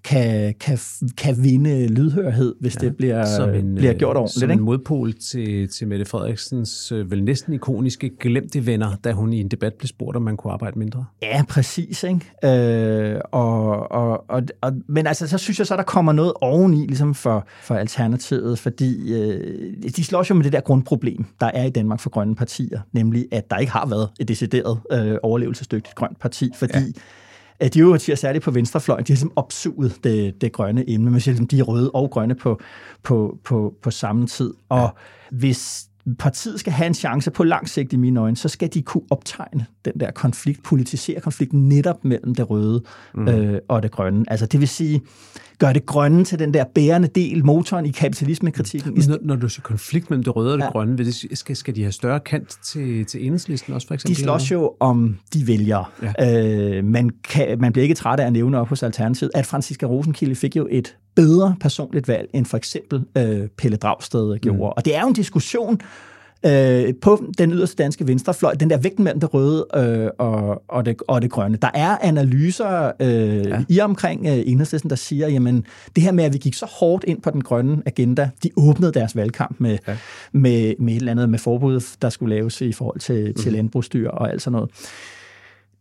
kan, kan, kan vinde lydhørhed, hvis ja, det bliver, bliver gjort ordentligt. Som ikke? en modpol til, til Mette Frederiksens øh, vel næsten ikoniske glemte venner, da hun i en debat blev spurgt, om man kunne arbejde mindre. Ja, præcis. Ikke? Øh, og, og, og, og, men altså, så synes jeg så, der kommer noget oveni ligesom for, for Alternativet, fordi øh, de slås jo med det der grundproblem, der er i Danmark for grønne partier, nemlig at der ikke har været et decideret øh, overlevelsesdygtigt grønt parti, fordi ja at de øvrige partier, særligt på venstrefløjen, de har ligesom opsuget det, det grønne emne. Man siger ligesom, de er røde og grønne på, på, på, på samme tid. Og ja. hvis partiet skal have en chance på lang sigt i mine øjne, så skal de kunne optegne den der konflikt, politisere konflikten netop mellem det røde mm. øh, og det grønne. Altså det vil sige, gøre det grønne til den der bærende del, motoren i kapitalismekritikken. Men når, når du siger konflikt mellem det røde og det ja. grønne, vil det, skal, skal de have større kant til, til enhedslisten også for eksempel? De slås jo om de vælgere. Ja. Øh, man, kan, man bliver ikke træt af at nævne op hos Alternativet, at Franziska Rosenkilde fik jo et bedre personligt valg, end for eksempel øh, Pelle Dragsted gjorde. Mm. Og det er jo en diskussion øh, på den yderste danske venstrefløj, den der vægten mellem det røde øh, og, og, det, og det grønne. Der er analyser øh, ja. i omkring øh, enhedslisten, der siger, jamen det her med, at vi gik så hårdt ind på den grønne agenda, de åbnede deres valgkamp med, ja. med, med et eller andet med forbud, der skulle laves i forhold til, mm. til landbrugsdyr og alt sådan noget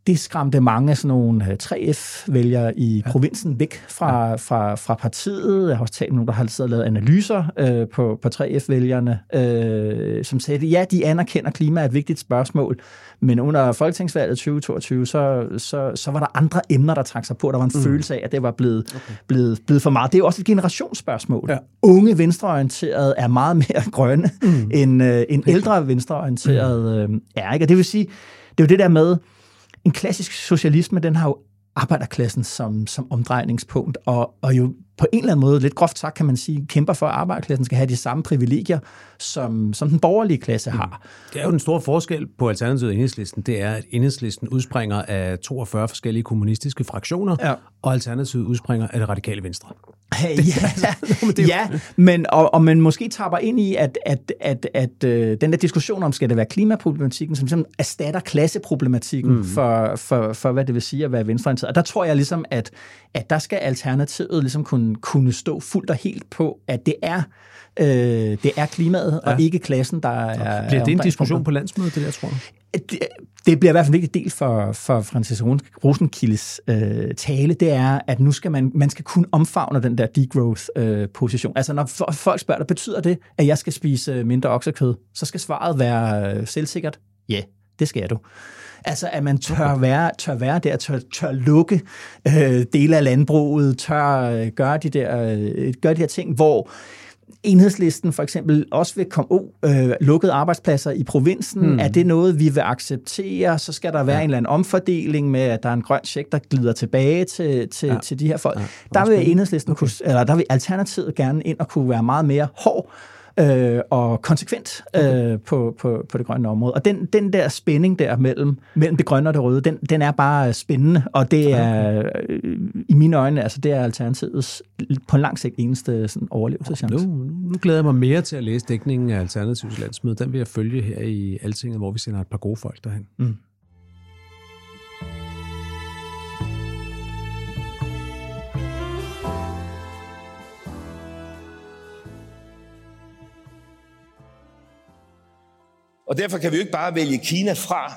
det skræmte mange af sådan nogle 3F-vælgere i ja. provinsen væk fra, ja. fra, fra partiet. Jeg har også talt med nogen, der har siddet og lavet analyser øh, på, på 3F-vælgerne, øh, som sagde, at ja, de anerkender, at klima er et vigtigt spørgsmål, men under folketingsvalget 2022, så, så, så var der andre emner, der trak sig på. Der var en mm. følelse af, at det var blevet, okay. blevet, blevet for meget. Det er jo også et generationsspørgsmål. Ja. Unge venstreorienterede er meget mere grønne, mm. end, øh, end ældre venstreorienterede øh, er. Ikke? Og det vil sige, det er jo det der med, en klassisk socialisme, den har jo arbejderklassen som, som omdrejningspunkt, og, og jo på en eller anden måde, lidt groft sagt kan man sige, kæmper for, at arbejderklassen skal have de samme privilegier, som, som den borgerlige klasse har. Det er jo den store forskel på Alternativet og Enhedslisten, det er, at Enhedslisten udspringer af 42 forskellige kommunistiske fraktioner, Ja. og Alternativet udspringer af det radikale venstre. Hey, ja, ja, men, og, og man måske tapper ind i, at, at, at, at øh, den der diskussion om, skal det være klimaproblematikken, som simpelthen erstatter klasseproblematikken mm. for, for, for, hvad det vil sige at være venstreorienteret. Og der tror jeg ligesom, at, at der skal alternativet ligesom kunne, kunne stå fuldt og helt på, at det er, øh, det er klimaet ja. og ikke klassen, der er... Bliver er det en diskussion på landsmødet, det der, tror jeg? det, det bliver i hvert fald en vigtig del for, for Francis Rosenkildes øh, tale, det er, at nu skal man, man skal kunne omfavne den der degrowth-position. altså når for, folk spørger dig, betyder det, at jeg skal spise øh, mindre oksekød? Så skal svaret være øh, selvsikkert, ja, yeah, det skal du. Altså, at man tør være, tør være der, tør, tør lukke øh, dele af landbruget, tør øh, gøre, de der, øh, gøre de her ting, hvor enhedslisten for eksempel også vil komme, oh, øh, lukkede arbejdspladser i provinsen, hmm. er det noget, vi vil acceptere? Så skal der være ja. en eller anden omfordeling med, at der er en grøn check, der glider tilbage til, til, ja. til de her folk. Ja. Der vil enhedslisten, okay. kunne, eller der vil alternativet gerne ind og kunne være meget mere hård øh, og konsekvent okay. øh, på, på, på det grønne område. Og den, den der spænding der mellem, mellem det grønne og det røde, den, den er bare spændende, og det er øh, i mine øjne, altså det er alternativets på lang sigt eneste sådan, overlevelseschance. Nu, nu glæder jeg mig mere til at læse dækningen af Alternativets landsmøde. Den vil jeg følge her i Altinget, hvor vi sender et par gode folk derhen. Mm. Og derfor kan vi jo ikke bare vælge Kina fra.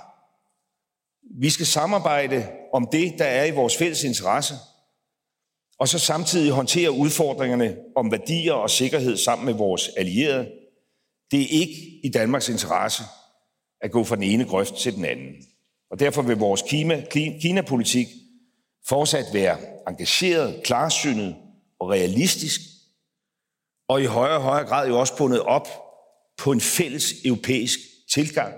Vi skal samarbejde om det, der er i vores fælles interesse, og så samtidig håndtere udfordringerne om værdier og sikkerhed sammen med vores allierede. Det er ikke i Danmarks interesse at gå fra den ene grøft til den anden. Og derfor vil vores Kina, Kina-politik fortsat være engageret, klarsynet og realistisk, og i højere og højere grad jo også bundet op på en fælles europæisk tilgang.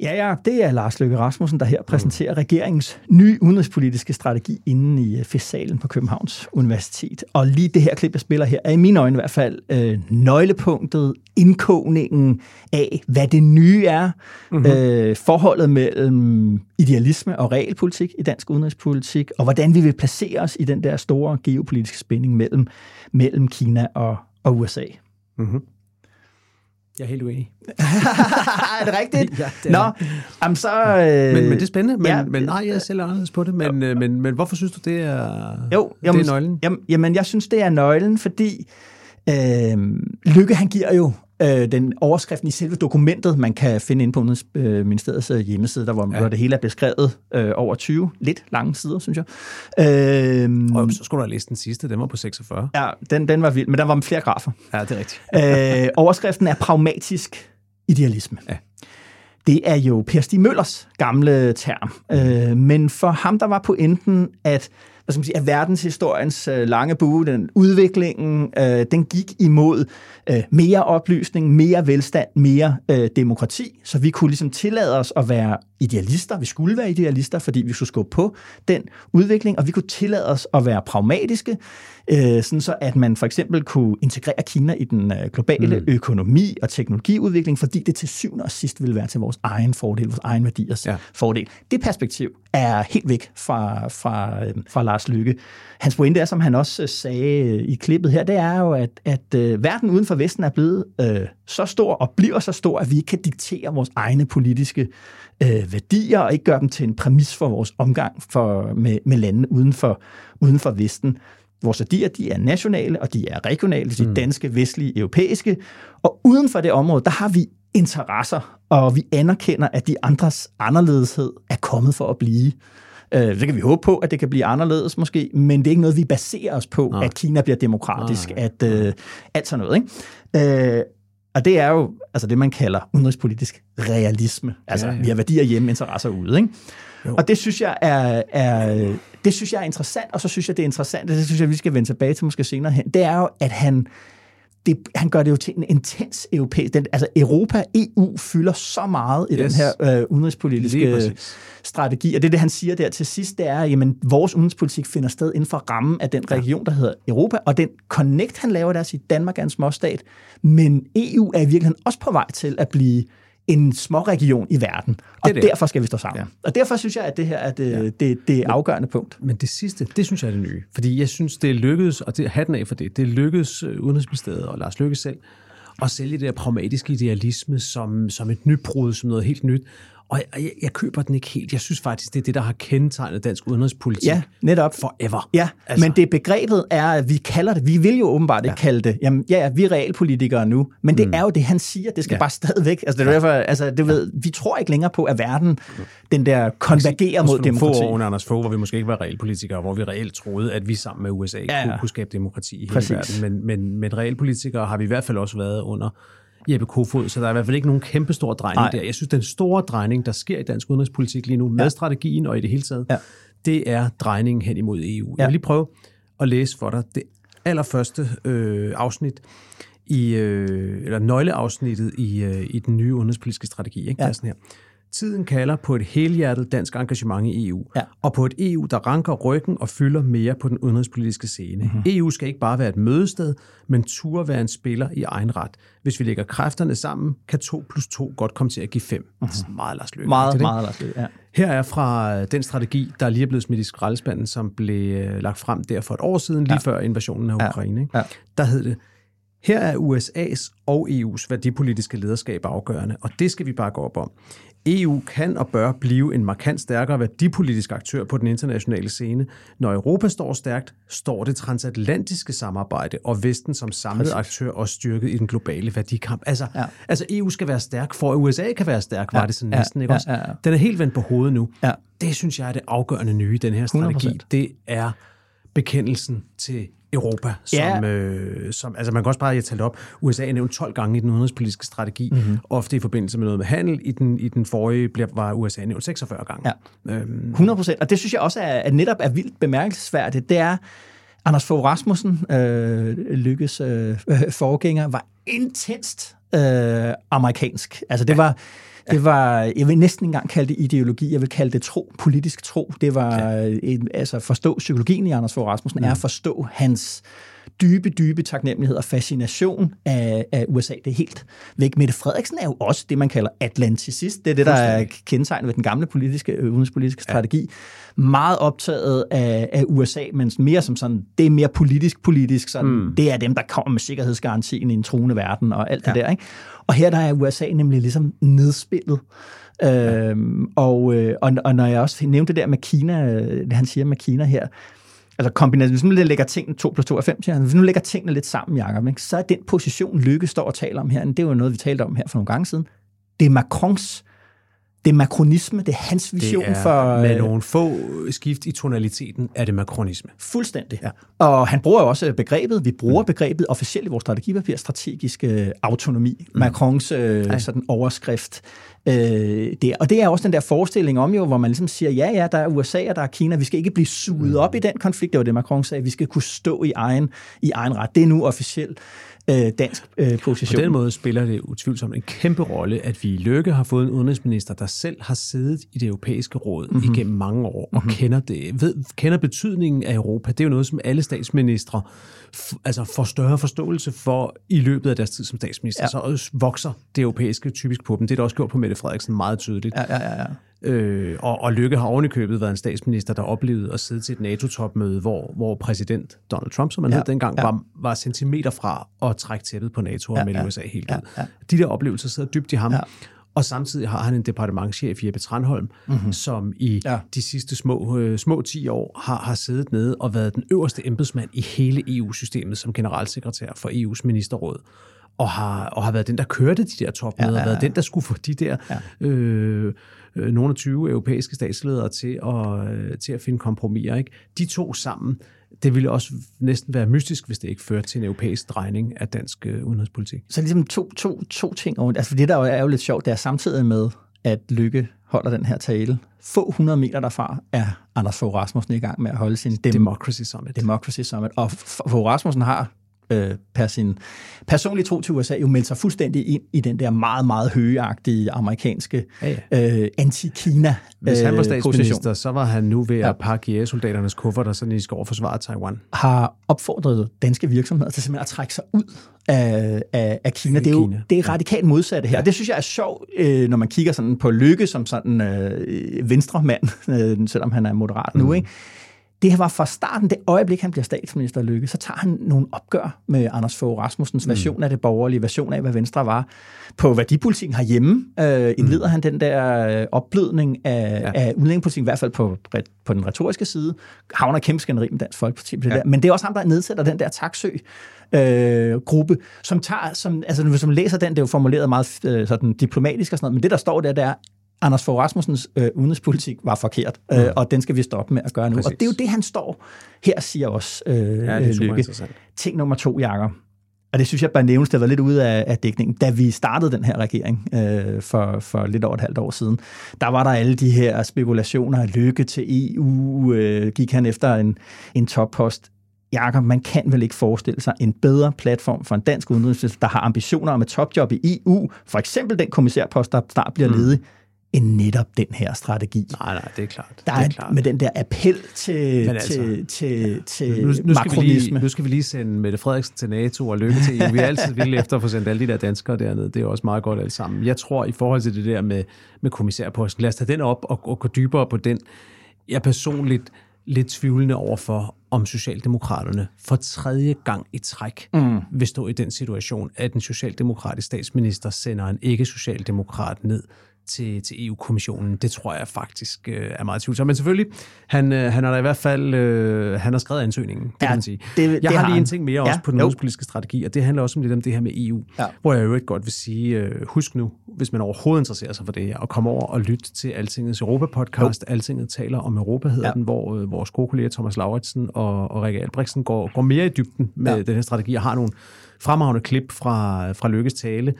Ja, ja, det er Lars Løkke Rasmussen, der her præsenterer regeringens nye udenrigspolitiske strategi inde i festsalen på Københavns Universitet. Og lige det her klip, jeg spiller her, er i mine øjne i hvert fald øh, nøglepunktet, indkogningen af, hvad det nye er, mm-hmm. øh, forholdet mellem idealisme og realpolitik i dansk udenrigspolitik, og hvordan vi vil placere os i den der store geopolitiske spænding mellem, mellem Kina og, og USA. Mm-hmm. Jeg er helt uenig. er det rigtigt? Ja, det Nå, er. jamen så... Øh, Men, men det er spændende. Men, ja. men nej, jeg er selv anderledes på det. Men, øh, men, men hvorfor synes du, det er, Jo, det er nøglen? Jamen, jamen, jeg synes, det er nøglen, fordi øh, Lykke, han giver jo øh, den overskriften i selve dokumentet, man kan finde inde på Udenrigsministeriets øh, hjemmeside, der hvor, ja. hvor det hele er beskrevet øh, over 20, lidt lange sider, synes jeg. Øh, Og så skulle du have læst den sidste, den var på 46. ja, den, den var vild, men der var flere grafer. Ja, det er rigtigt. øh, overskriften er pragmatisk idealisme. Ja. Det er jo Per Stig Møllers gamle term. Øh, men for ham, der var pointen, at hvad skal man sige, at verdenshistoriens øh, lange bue, den udviklingen, øh, den gik imod øh, mere oplysning, mere velstand, mere øh, demokrati, så vi kunne ligesom tillade os at være idealister. Vi skulle være idealister, fordi vi skulle skubbe på den udvikling, og vi kunne tillade os at være pragmatiske, øh, sådan så at man for eksempel kunne integrere Kina i den øh, globale mm. økonomi og teknologiudvikling, fordi det til syvende og sidst ville være til vores egen fordel, vores egen værdiers ja. Fordel. Det perspektiv er helt væk fra, fra, øh, fra Lars Lykke. Hans pointe er, som han også øh, sagde i klippet her, det er jo, at, at øh, verden uden for Vesten er blevet øh, så stor og bliver så stor, at vi ikke kan diktere vores egne politiske øh, værdier og ikke gøre dem til en præmis for vores omgang for, med, med lande uden for, uden for Vesten. Vores værdier, de er nationale, og de er regionale, de er danske, vestlige, europæiske. Og uden for det område, der har vi interesser, og vi anerkender, at de andres anderledeshed er kommet for at blive. Øh, så kan vi håbe på, at det kan blive anderledes måske, men det er ikke noget, vi baserer os på, Nej. at Kina bliver demokratisk, Nej. at øh, alt sådan noget. Ikke? Øh, og det er jo altså det, man kalder udenrigspolitisk realisme. Altså, ja, Ja, vi har værdier hjemme, interesser ude. Ikke? Jo. Og det synes jeg er, er, det synes jeg er interessant, og så synes jeg, det er interessant, og det synes jeg, vi skal vende tilbage til måske senere hen, det er jo, at han, det, han gør det jo til en intens europæisk... Den, altså Europa, EU fylder så meget i yes. den her øh, udenrigspolitiske strategi, og det det, han siger der til sidst, det er, jamen vores udenrigspolitik finder sted inden for rammen af den region, der hedder Europa, og den connect, han laver der, siger Danmark er en småstat, men EU er i virkeligheden også på vej til at blive en småregion i verden. Og det det. derfor skal vi stå sammen. Ja. Og derfor synes jeg, at det her er det, ja. det, det afgørende punkt. Men det sidste, det synes jeg er det nye. Fordi jeg synes, det lykkedes, og det hatten af for det, det lykkedes øh, Udenrigsministeriet og Lars Løkke selv at sælge det der pragmatiske idealisme som, som et nybrud, som noget helt nyt. Og jeg, jeg, jeg køber den ikke helt. Jeg synes faktisk, det er det, der har kendetegnet dansk udenrigspolitik ja, netop. forever. Ja, altså. men det begrebet er, at vi kalder det, vi vil jo åbenbart ikke ja. kalde det, jamen ja, vi er realpolitikere nu, men det mm. er jo det, han siger, det skal ja. bare stadigvæk, altså det er derfor, altså det ved, vi tror ikke længere på, at verden, den der konvergerer mod demokrati. Få år under Anders Fogh, hvor vi måske ikke var realpolitikere, hvor vi reelt troede, at vi sammen med USA ja, ja. kunne, kunne skabe demokrati i hele verden, men, men, men realpolitikere har vi i hvert fald også været under Jeppe Kofod, så der er i hvert fald ikke nogen kæmpe stor drejning Nej. der. Jeg synes, den store drejning, der sker i dansk udenrigspolitik lige nu, med ja. strategien og i det hele taget, ja. det er drejningen hen imod EU. Ja. Jeg vil lige prøve at læse for dig det allerførste øh, afsnit, i, øh, eller nøgleafsnittet i, øh, i den nye udenrigspolitiske strategi. Ikke? Ja. er sådan her. Tiden kalder på et helhjertet dansk engagement i EU, ja. og på et EU, der ranker ryggen og fylder mere på den udenrigspolitiske scene. Mm-hmm. EU skal ikke bare være et mødested, men turde være en spiller i egen ret. Hvis vi lægger kræfterne sammen, kan 2 plus 2 godt komme til at give 5. Mm-hmm. Det er meget Lars Løkke. Meget, meget Lars Løkke, ja. Her er fra den strategi, der lige er blevet smidt i skraldespanden, som blev øh, lagt frem der for et år siden, lige ja. før invasionen af Ukraine. Ikke? Ja. Der hed det, her er USA's og EU's værdipolitiske lederskab afgørende, og det skal vi bare gå op om. EU kan og bør blive en markant stærkere værdipolitisk aktør på den internationale scene. Når Europa står stærkt, står det transatlantiske samarbejde og Vesten som samlet Præcis. aktør og styrket i den globale værdikamp. Altså, ja. altså EU skal være stærk, for at USA kan være stærk, ja. var det sådan næsten. Ja. Ikke også? Ja, ja, ja. Den er helt vendt på hovedet nu. Ja. Det synes jeg er det afgørende nye i den her strategi. 100%. Det er bekendelsen til Europa, som, ja. øh, som altså man kan også bare have talt op, USA er nævnt 12 gange i den udenrigspolitiske strategi, mm-hmm. ofte i forbindelse med noget med handel. I den, i den forrige blev, var USA nævnt 46 gange. Ja. Øhm. 100 procent, og det synes jeg også er, er netop er vildt bemærkelsesværdigt. Det er, Anders Fogh Rasmussen, øh, Lykkes øh, forgænger, var intenst øh, amerikansk. Altså det var det var, jeg vil næsten engang kalde det ideologi, jeg vil kalde det tro, politisk tro. Det var, ja. en, altså forstå psykologien i Anders Fogh Rasmussen, mm. er at forstå hans dybe, dybe taknemmelighed og fascination af, af USA. Det er helt væk. Mette Frederiksen er jo også det, man kalder atlanticist. Det er det, der er kendetegnet ved den gamle politiske, øh, udenrigspolitiske ja. strategi. Meget optaget af, af USA, men mere som sådan, det er mere politisk-politisk. Sådan, mm. Det er dem, der kommer med sikkerhedsgarantien i en truende verden og alt ja. det der. Ikke? Og her der er USA nemlig ligesom nedspillet. Ja. Øhm, og, øh, og, og når jeg også nævnte det der med Kina, det han siger med Kina her, altså kombination, hvis nu lægger tingene 2 plus 2 er 5, siger han, hvis nu lægger tingene lidt sammen, Jacob, ikke, så er den position, Lykke står og taler om her, det er jo noget, vi talte om her for nogle gange siden, det er Macrons det er makronisme, det er hans vision det er, for... Med nogle få skift i tonaliteten er det makronisme. Fuldstændig. Ja. Og han bruger jo også begrebet, vi bruger mm. begrebet officielt i vores strategipapir, strategisk øh, autonomi. Mm. Macrons øh, sådan overskrift øh, der. Og det er også den der forestilling om jo, hvor man ligesom siger, ja, ja, der er USA og der er Kina, vi skal ikke blive suget mm. op i den konflikt, det var det Macron sagde, vi skal kunne stå i egen, i egen ret. Det er nu officielt øh, dansk øh, position. På den måde spiller det utvivlsomt en kæmpe rolle, at vi i Løkke har fået en udenrigsminister, der selv har siddet i det europæiske råd mm-hmm. igennem mange år, og mm-hmm. kender, det, ved, kender betydningen af Europa. Det er jo noget, som alle statsministre f- altså får større forståelse for i løbet af deres tid som statsminister. Ja. Så vokser det europæiske typisk på dem. Det er det også gjort på Mette Frederiksen meget tydeligt. Ja, ja, ja. ja. Øh, og, og Lykke har ovenikøbet været en statsminister, der oplevede at sidde til et NATO-topmøde, hvor, hvor præsident Donald Trump, som man ja, hed dengang, ja. var, var centimeter fra at trække tæppet på NATO og ja, melde ja, USA helt ja, ud. Ja. De der oplevelser sidder dybt i ham. Ja. Og samtidig har han en departementchef, Jeppe Tranholm, mm-hmm. som i ja. de sidste små, øh, små 10 år har, har siddet nede og været den øverste embedsmand i hele EU-systemet som generalsekretær for EU's ministerråd og har, og har været den, der kørte de der topmøder, ja, ja, ja. været den, der skulle få de der ja. øh, øh, nogle af 20 europæiske statsledere til at, øh, til at finde kompromiser. Ikke? De to sammen, det ville også næsten være mystisk, hvis det ikke førte til en europæisk drejning af dansk øh, udenrigspolitik. Så ligesom to, to, to ting. Altså det, der er jo lidt sjovt, det er samtidig med, at Lykke holder den her tale. Få hundrede meter derfra er Anders Fogh Rasmussen i gang med at holde sin dem- Democracy Summit. Democracy Summit. Og Fogh Rasmussen har øh, per sin personlige tro til USA, jo meldt sig fuldstændig ind i den der meget, meget højagtige amerikanske Ja, ja. øh, anti-Kina Hvis han var øh, statsminister, position. så var han nu ved at pakke jægersoldaternes kufferter, så de skal over forsvare Taiwan. har opfordret danske virksomheder til simpelthen at trække sig ud af, af, af Kina. Det er jo Kina. det er radikalt modsatte her. Ja. Det synes jeg er sjovt, øh, når man kigger sådan på Lykke som sådan øh, venstremand, øh, selvom han er moderat nu. Ikke? Det her var fra starten, det øjeblik, han bliver statsminister Lykke, så tager han nogle opgør med Anders Fogh Rasmussens version af det borgerlige, version af, hvad Venstre var. På værdipolitikken herhjemme øh, indleder han den der øh, opblødning af, ja. af udlændingepolitikken, i hvert fald på, på den retoriske side. Havner kæmpe skænderi med Dansk Folkeparti det ja. der. Men det er også ham, der nedsætter den der taksø øh, gruppe, som tager, som, altså hvis man læser den, det er jo formuleret meget øh, sådan diplomatisk og sådan noget, men det der står der, det er, Anders Fogh Rasmussens øh, udenrigspolitik var forkert, øh, og den skal vi stoppe med at gøre nu. Præcis. Og det er jo det, han står her og siger også, øh, Ja, det er øh, Lykke. Ting nummer to, Jacob. Og det synes jeg bare nævnes, det var lidt ude af, af dækningen. Da vi startede den her regering øh, for, for lidt over et halvt år siden, der var der alle de her spekulationer lykke til EU. Øh, gik han efter en, en toppost. Jakob, man kan vel ikke forestille sig en bedre platform for en dansk udenrigsminister, der har ambitioner om et topjob i EU, for eksempel den kommissærpost, der snart bliver ledig, end netop den her strategi. Nej, nej, det er klart. Der det er er, klart. med den der appel til, Men til, altså, til, til, til nu, nu, skal vi lige, nu skal vi lige sende Mette Frederiksen til NATO og lykke til EU. Vi er altid vilde efter at få sendt alle de der danskere dernede. Det er også meget godt alt sammen. Jeg tror, i forhold til det der med, med kommissærposten, lad os tage den op og, og gå dybere på den. Jeg er personligt lidt tvivlende over for, om Socialdemokraterne for tredje gang i træk mm. vil stå i den situation, at en socialdemokratisk statsminister sender en ikke-socialdemokrat ned til, til EU-kommissionen. Det tror jeg faktisk øh, er meget tvivlsomt. Men selvfølgelig, han, øh, han har da i hvert fald øh, han har skrevet ansøgningen, det Ja, kan man sige. det- jeg det har lige han. en ting mere Ja, også på den jo. udenrigspolitiske strategi, og det handler også om lidt om det her med EU, Ja. hvor jeg jo ikke godt vil sige, øh, husk nu, hvis man overhovedet interesserer sig for det her, og komme over og lytte til Altingets Europa-podcast. Altinget taler om Europa, hedder Ja. den, hvor øh, vores gode kolleger Thomas Lauritsen og, og Rikke Albrechtsen går, går mere i dybden med Ja. den her strategi, og har nogle fremragende klip fra, fra Lykkes tale,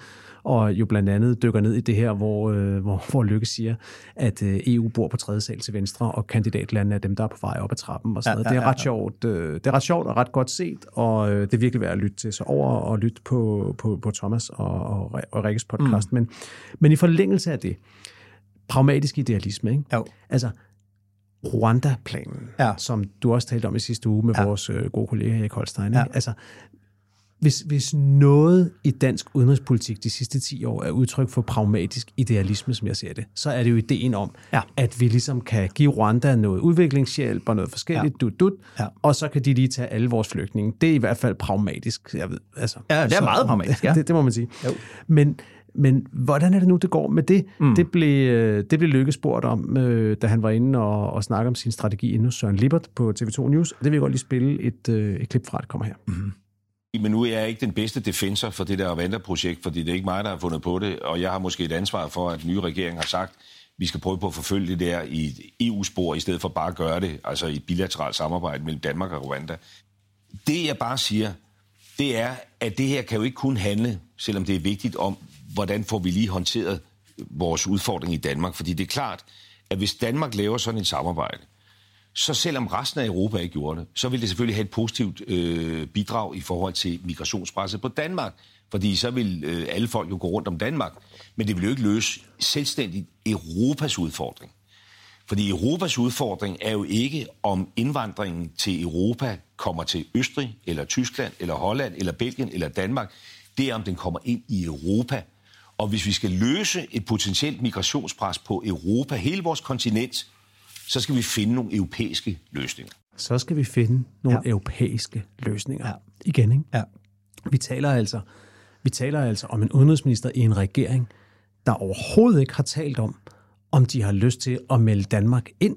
og jo blandt andet dykker ned i det her, hvor, øh, hvor, hvor Lykke siger, at øh, EU bor på tredje sal til venstre, og kandidatlandene er dem, der er på vej op ad trappen og sådan Ja, noget. Det er ja, ret sjovt, øh, det er ret sjovt og ret godt set, og øh, det er virkelig værd at lytte til. Så over og lytte på, på, på Thomas og, og, og Rikkes podcast. Mm. Men, men i forlængelse af det, pragmatisk idealisme, ikke? Jo. Altså, Rwanda-planen, Ja. som du også talte om i sidste uge med ja. Ja. vores øh, gode kollega Erik Holstein. Ja. Ikke? Altså, hvis, hvis noget i dansk udenrigspolitik de sidste 10 år er udtryk for pragmatisk idealisme, som jeg ser det, så er det jo ideen om, Ja. at vi ligesom kan give Rwanda noget udviklingshjælp og noget forskelligt, ja. dut, dut, Ja. og så kan de lige tage alle vores flygtninge. Det er i hvert fald pragmatisk. Jeg ved, altså, Ja, det er meget pragmatisk, ja. Det, det må man sige. Jo. Men, men hvordan er det nu, det går med det? Mm. Det blev, øh, det blev Lykke spurgt om, øh, da han var inde og, og snakke om sin strategi hos Søren Lippert på TV2 News. Det vil jeg godt lige spille et, øh, et klip fra, det kommer her. Mm. Men nu er jeg ikke den bedste defensor for det der Rwanda-projekt, fordi det er ikke mig, der har fundet på det, og jeg har måske et ansvar for, at den nye regering har sagt, vi skal prøve på at forfølge det der i et EU-spor, i stedet for bare at gøre det, altså i et bilateralt samarbejde mellem Danmark og Rwanda. Det jeg bare siger, det er, at det her kan jo ikke kun handle, selvom det er vigtigt, om, hvordan får vi lige håndteret vores udfordring i Danmark. Fordi det er klart, at hvis Danmark laver sådan et samarbejde, så selvom resten af Europa ikke gjorde det, så vil det selvfølgelig have et positivt øh, bidrag i forhold til migrationspresset på Danmark. Fordi så vil øh, alle folk jo gå rundt om Danmark. Men det vil jo ikke løse selvstændigt Europas udfordring. Fordi Europas udfordring er jo ikke, om indvandringen til Europa kommer til Østrig, eller Tyskland, eller Holland, eller Belgien, eller Danmark. Det er, om den kommer ind i Europa. Og hvis vi skal løse et potentielt migrationspres på Europa, hele vores kontinent, så skal vi finde nogle europæiske løsninger. Så skal vi finde nogle ja. Europæiske løsninger. Ja. Igen, ikke? Ja. Vi taler altså, vi taler altså om en udenrigsminister i en regering, der overhovedet ikke har talt om, om de har lyst til at melde Danmark ind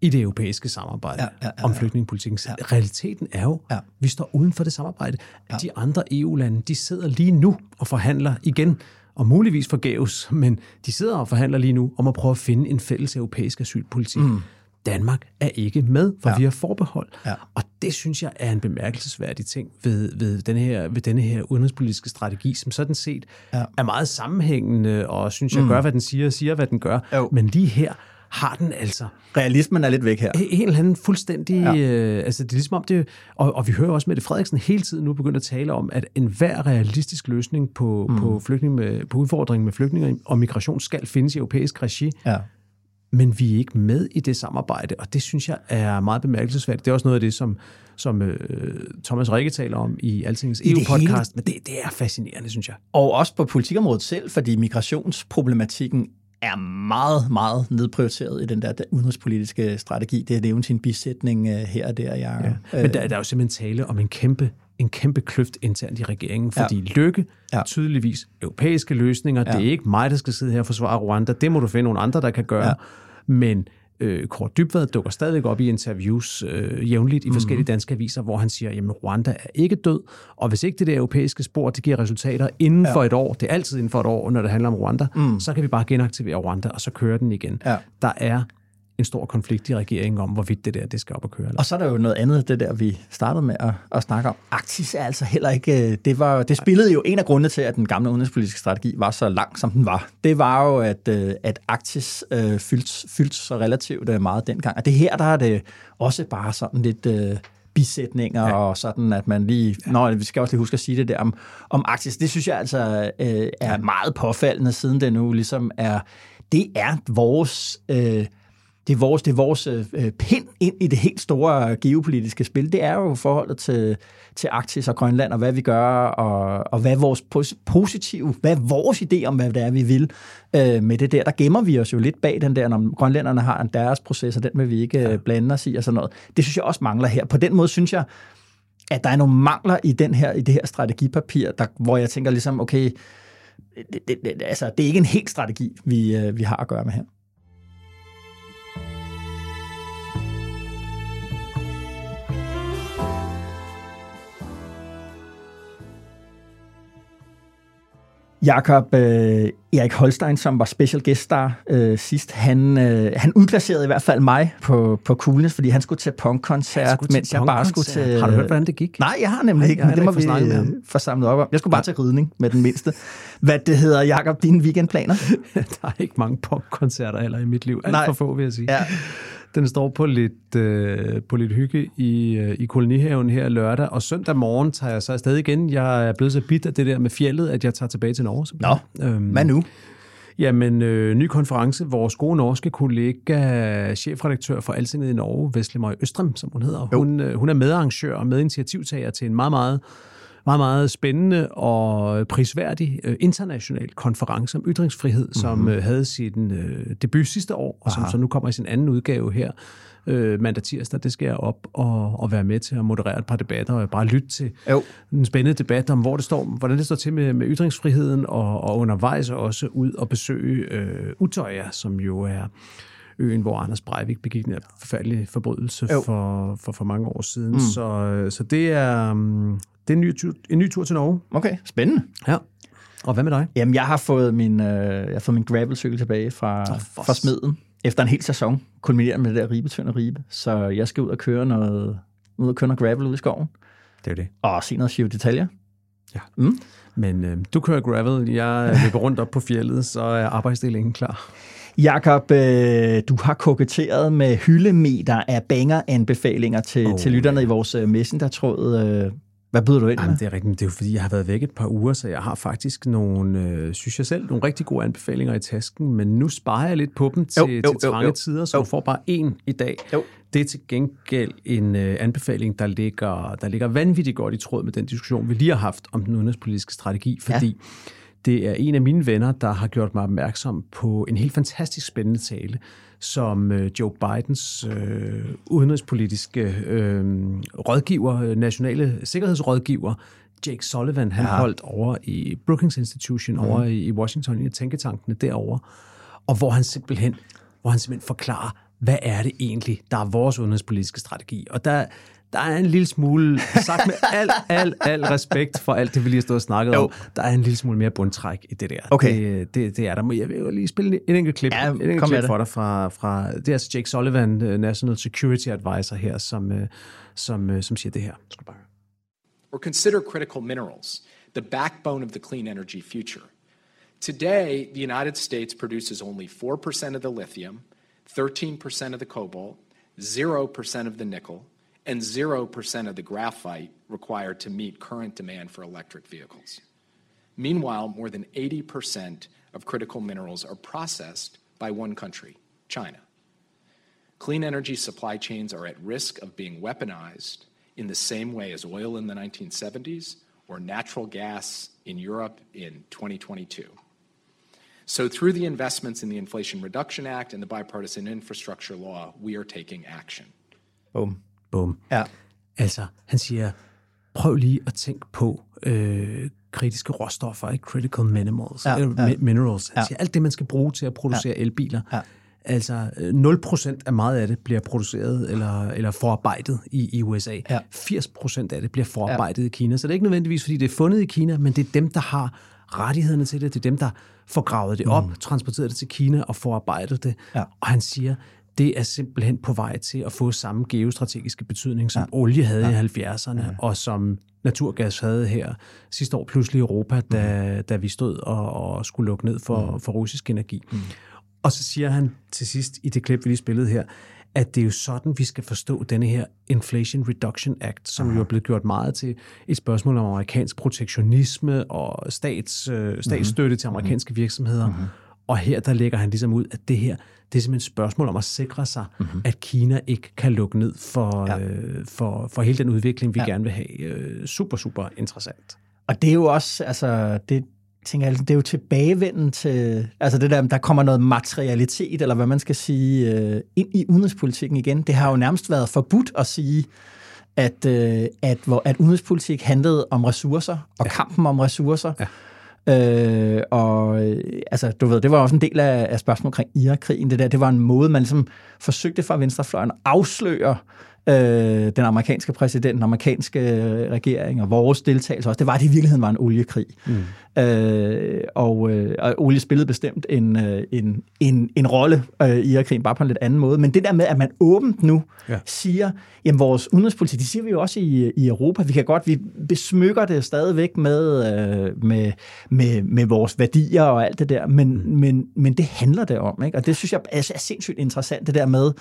i det europæiske samarbejde Ja, ja, ja, om flygtningepolitikken. Ja. Realiteten er jo, Ja. vi står uden for det samarbejde. Ja. De andre EU-lande, de sidder lige nu og forhandler igen, og muligvis forgæves, men de sidder og forhandler lige nu om at prøve at finde en fælles europæisk asylpolitik. Mm. Danmark er ikke med, for ja. Vi har forbehold. Ja. Og det synes jeg er en bemærkelsesværdig ting ved, ved, denne, her, ved denne her udenrigspolitiske strategi, som sådan set ja. er meget sammenhængende, og synes jeg gør, hvad den siger, og siger, hvad den gør. Jo. Men lige her har den altså Realismen er lidt væk her. en eller anden fuldstændig... Ja. Øh, altså, det er ligesom om det... Og, og vi hører også med det Frederiksen hele tiden nu begyndt at tale om, at enhver realistisk løsning på, mm. på, flygtning med, på udfordringen med flygtninge og migration skal findes i europæisk regi. Ja. Men vi er ikke med i det samarbejde, og det synes jeg er meget bemærkelsesværdigt. Det er også noget af det, som, som øh, Thomas Rikke taler om i Altingens EU-podcast, men det, det er fascinerende, synes jeg. Og også på politikområdet selv, fordi migrationsproblematikken er meget, meget nedprioriteret i den der udenrigspolitiske strategi. Det er nævnt sin bisætning øh, her og der. Jeg, Ja. Men der, der er jo simpelthen tale om en kæmpe, en kæmpe kløft internt i regeringen, fordi ja. Lykke Ja. tydeligvis europæiske løsninger. Ja. Det er ikke mig, der skal sidde her og forsvare Rwanda. Det må du finde nogle andre, der kan gøre. Ja. Men øh, Kåre Dybvad dukker stadigvæk op i interviews øh, jævnligt i forskellige danske aviser, hvor han siger, at Rwanda er ikke død, og hvis ikke det der europæiske spor, det giver resultater inden ja. for et år, det er altid inden for et år, når det handler om Rwanda, mm. så kan vi bare genaktivere Rwanda, og så kører den igen. Ja. Der er en stor konflikt i regeringen om, hvorvidt det der det skal op og køre. Eller? Og så er der jo noget andet, det der vi startede med at, at snakke om. Arktis er altså heller ikke... øh, Det, var, det spillede jo en af grundene til, at den gamle udenrigspolitiske strategi var så lang, som den var. Det var jo, at, øh, at Arktis øh, fyldte, fyldte så relativt øh, meget dengang. Og det her, der er det også bare sådan lidt... Øh, bisætninger ja. og sådan, at man lige... Ja. Nå, vi skal også lige huske at sige det der om, om Arktis. Det synes jeg altså øh, er meget påfaldende, siden det nu ligesom er... Det er vores... Øh, det er vores, det er vores øh, pind ind i det helt store geopolitiske spil. Det er jo forholdet til, til Arktis og Grønland, og hvad vi gør, og, og hvad vores pos- positive, hvad er vores idé om, hvad det er, vi vil øh, med det der. Der gemmer vi os jo lidt bag den der, når grønlænderne har en deres proces, og den vil vi ikke ja. blande os i, og sådan noget. Det synes jeg også mangler her. På den måde synes jeg, at der er nogle mangler i, den her, i det her strategipapir, der, hvor jeg tænker ligesom, okay, det, det, det, altså, det er ikke en helt strategi, vi, øh, vi har at gøre med her. Jakob øh, Erik Holstein, som var special guest star øh, sidst, han, øh, han udplacerede i hvert fald mig på, på Coolness, fordi han skulle til punkkoncert, til mens jeg bare skulle til... Har du hørt, hvordan det gik? Nej, jeg har nemlig Nej, ikke, men det må vi ikke med øh, få samlet op om. Jeg skulle bare til ridning med den mindste. Hvad det hedder, Jakob, dine weekendplaner? der er ikke mange popkoncerter heller i mit liv. Alt Nej. for få, vil jeg sige. Ja. Den står på lidt, øh, på lidt hygge i, øh, i kolonihaven her lørdag, og søndag morgen tager jeg så afsted igen. Jeg er blevet så bit af det der med fjellet, at jeg tager tilbage til Norge. Nå, Øhm, hvad nu? Jamen, øh, ny konference. Vores gode norske kollega, chefredaktør for Altinget i Norge, Veslemøj Østrem, som hun hedder, hun, øh, hun er medarrangør og medinitiativtager til en meget, meget meget, meget spændende og prisværdig øh, international konference om ytringsfrihed, mm-hmm. som øh, havde sin øh, debut sidste år, og som Aha. så nu kommer i sin anden udgave her øh, mandag tirsdag. Det skal jeg op og, og være med til at moderere et par debatter, og bare lytte til Jo. en spændende debat om, hvor det står, hvordan det står til med, med ytringsfriheden, og, og undervejs også ud og besøge øh, Utøya, som jo er øen, hvor Anders Breivik begik en forfærdelig forbrydelse Jo. for, for, for mange år siden. Mm. Så, så det er, um, det er en, ny tur, en ny tur til Norge. Okay, spændende. Ja. Og hvad med dig? Jamen, jeg har fået min, øh, jeg har fået min gravelcykel tilbage fra, oh, fra smeden. Efter en hel sæson, kulminerende med det der ribetønd og ribe. Så jeg skal ud og køre noget, ud og køre noget gravel ud i skoven. Det er det. Og se noget Giro detaljer. Ja. Mm. Men øh, du kører gravel, jeg løber rundt op på fjellet, så er arbejdsdelingen klar. Jakob, øh, du har koketteret med hyldemeter af banger-anbefalinger til, Oh, til lytterne ja. i vores øh, messenger-tråd. Øh, hvad byder du ind med? Jamen, det er rigtigt, det er jo fordi, jeg har været væk et par uger, så jeg har faktisk nogle, øh, synes jeg selv, nogle rigtig gode anbefalinger i tasken, men nu sparer jeg lidt på dem til, Jo, jo, jo, til jo, trange jo. tider, så Jo. du får bare en i dag. Jo. Det er til gengæld en øh, anbefaling, der ligger, der ligger vanvittigt godt i tråd med den diskussion, vi lige har haft om den udenrigspolitiske strategi, fordi ja. det er en af mine venner, der har gjort mig opmærksom på en helt fantastisk spændende tale, som øh, Joe Bidens øh, udenrigspolitiske øh, rådgiver, øh, nationale sikkerhedsrådgiver, Jake Sullivan, han Ja. holdt over i Brookings Institution, mm. over i, i Washington, i tænketankene derovre, og hvor han simpelthen, hvor han simpelthen forklarer, hvad er det egentlig, der er vores udenrigspolitiske strategi. Og der, der er en lille smule, sagt med al, al, al respekt for alt det, vi lige har stået og snakket Jo. om, der er en lille smule mere bundtræk i det der. Okay. Det, det, det er der. Jeg vil jo lige spille en enkelt klip, Ja, en enkelt klip for dig fra, fra, det er altså Jake Sullivan, øh, National Security Advisor her, som, øh, som, øh, som siger det her. Skal bare or consider critical minerals, the backbone of the clean energy future. Today, the United States produces only 4% of the lithium, 13% of the cobalt, 0% of the nickel, and 0% of the graphite required to meet current demand for electric vehicles. Meanwhile, more than 80% of critical minerals are processed by one country, China. Clean energy supply chains are at risk of being weaponized in the same way as oil in the 1970s or natural gas in Europe in 2022. So, through the investments in the Inflation Reduction Act and the Bipartisan Infrastructure Law, we are taking action. Boom. Bum. Ja. Altså, han siger, prøv lige at tænke på øh, kritiske råstoffer, ikke? critical minerals. Ja, øh, ja. mi- minerals. Han Ja. siger, alt det, man skal bruge til at producere Ja. elbiler. Ja. Altså, øh, 0% af meget af det bliver produceret eller, eller forarbejdet i, i USA. Ja. 80% af det bliver forarbejdet ja. i Kina. Så det er ikke nødvendigvis, fordi det er fundet i Kina, men det er dem, der har rettighederne til det. Det er dem, der får gravet det op, mm. transporteret det til Kina og forarbejdet det. Ja. Og han siger, det er simpelthen på vej til at få samme geostrategiske betydning, som ja. olie havde ja. i 70'erne, ja. og som naturgas havde her sidste år pludselig i Europa, da, mm. da vi stod og, og skulle lukke ned for, mm. for russisk energi. Mm. Og så siger han til sidst i det klip, vi lige spillede her, at det er jo sådan, vi skal forstå denne her Inflation Reduction Act, som jo er blevet gjort meget til et spørgsmål om amerikansk protektionisme og stats, øh, statsstøtte mm-hmm. til amerikanske virksomheder. Mm-hmm. Og her der lægger han ligesom ud, at det her, det er simpelthen et spørgsmål om at sikre sig, mm-hmm. at Kina ikke kan lukke ned for, ja. øh, for, for hele den udvikling, vi ja. gerne vil have. Øh, super, super interessant. Og det er jo også, altså, det, tænker jeg, det er jo tilbagevenden til, altså det der, der kommer noget materialitet, eller hvad man skal sige, øh, ind i udenrigspolitikken igen. Det har jo nærmest været forbudt at sige, at, øh, at, hvor, at udenrigspolitik handlede om ressourcer, og ja. kampen om ressourcer. Ja. Øh, og øh, altså, du ved, det var også en del af, af spørgsmålet omkring Irakkrigen, Det der, det var en måde, man ligesom forsøgte fra venstrefløjen at afsløre øh, den amerikanske præsident, den amerikanske regering og vores deltagelse også. Det var, at det i virkeligheden var en oliekrig. Mm. Øh, og, øh, og olie spillede bestemt en, øh, en, en, en rolle øh, i Irak-krigen, bare på en lidt anden måde. Men det der med, at man åbent nu ja. siger, jamen vores udenrigspolitik, det siger vi jo også i, i Europa, vi kan godt, vi besmykker det stadigvæk med, øh, med, med, med vores værdier og alt det der, men, mm. men, men det handler det om, ikke? og det synes jeg er, er sindssygt interessant, det der med,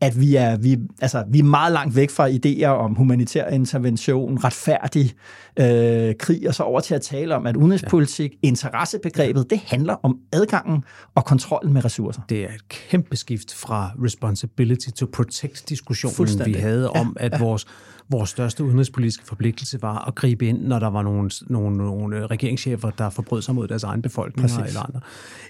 at vi er, vi, altså, vi er meget langt væk fra idéer om humanitær intervention, retfærdig øh, krig, og så over til at tale om, at udenrigspolitik, ja. interessebegrebet, det handler om adgangen og kontrollen med ressourcer. Det er et kæmpe skift fra responsibility to protect-diskussionen, vi havde om, at ja. vores vores største udenrigspolitiske forpligtelse var at gribe ind, når der var nogle, nogle, nogle regeringschefer, der forbrød sig mod deres egen befolkning eller andre.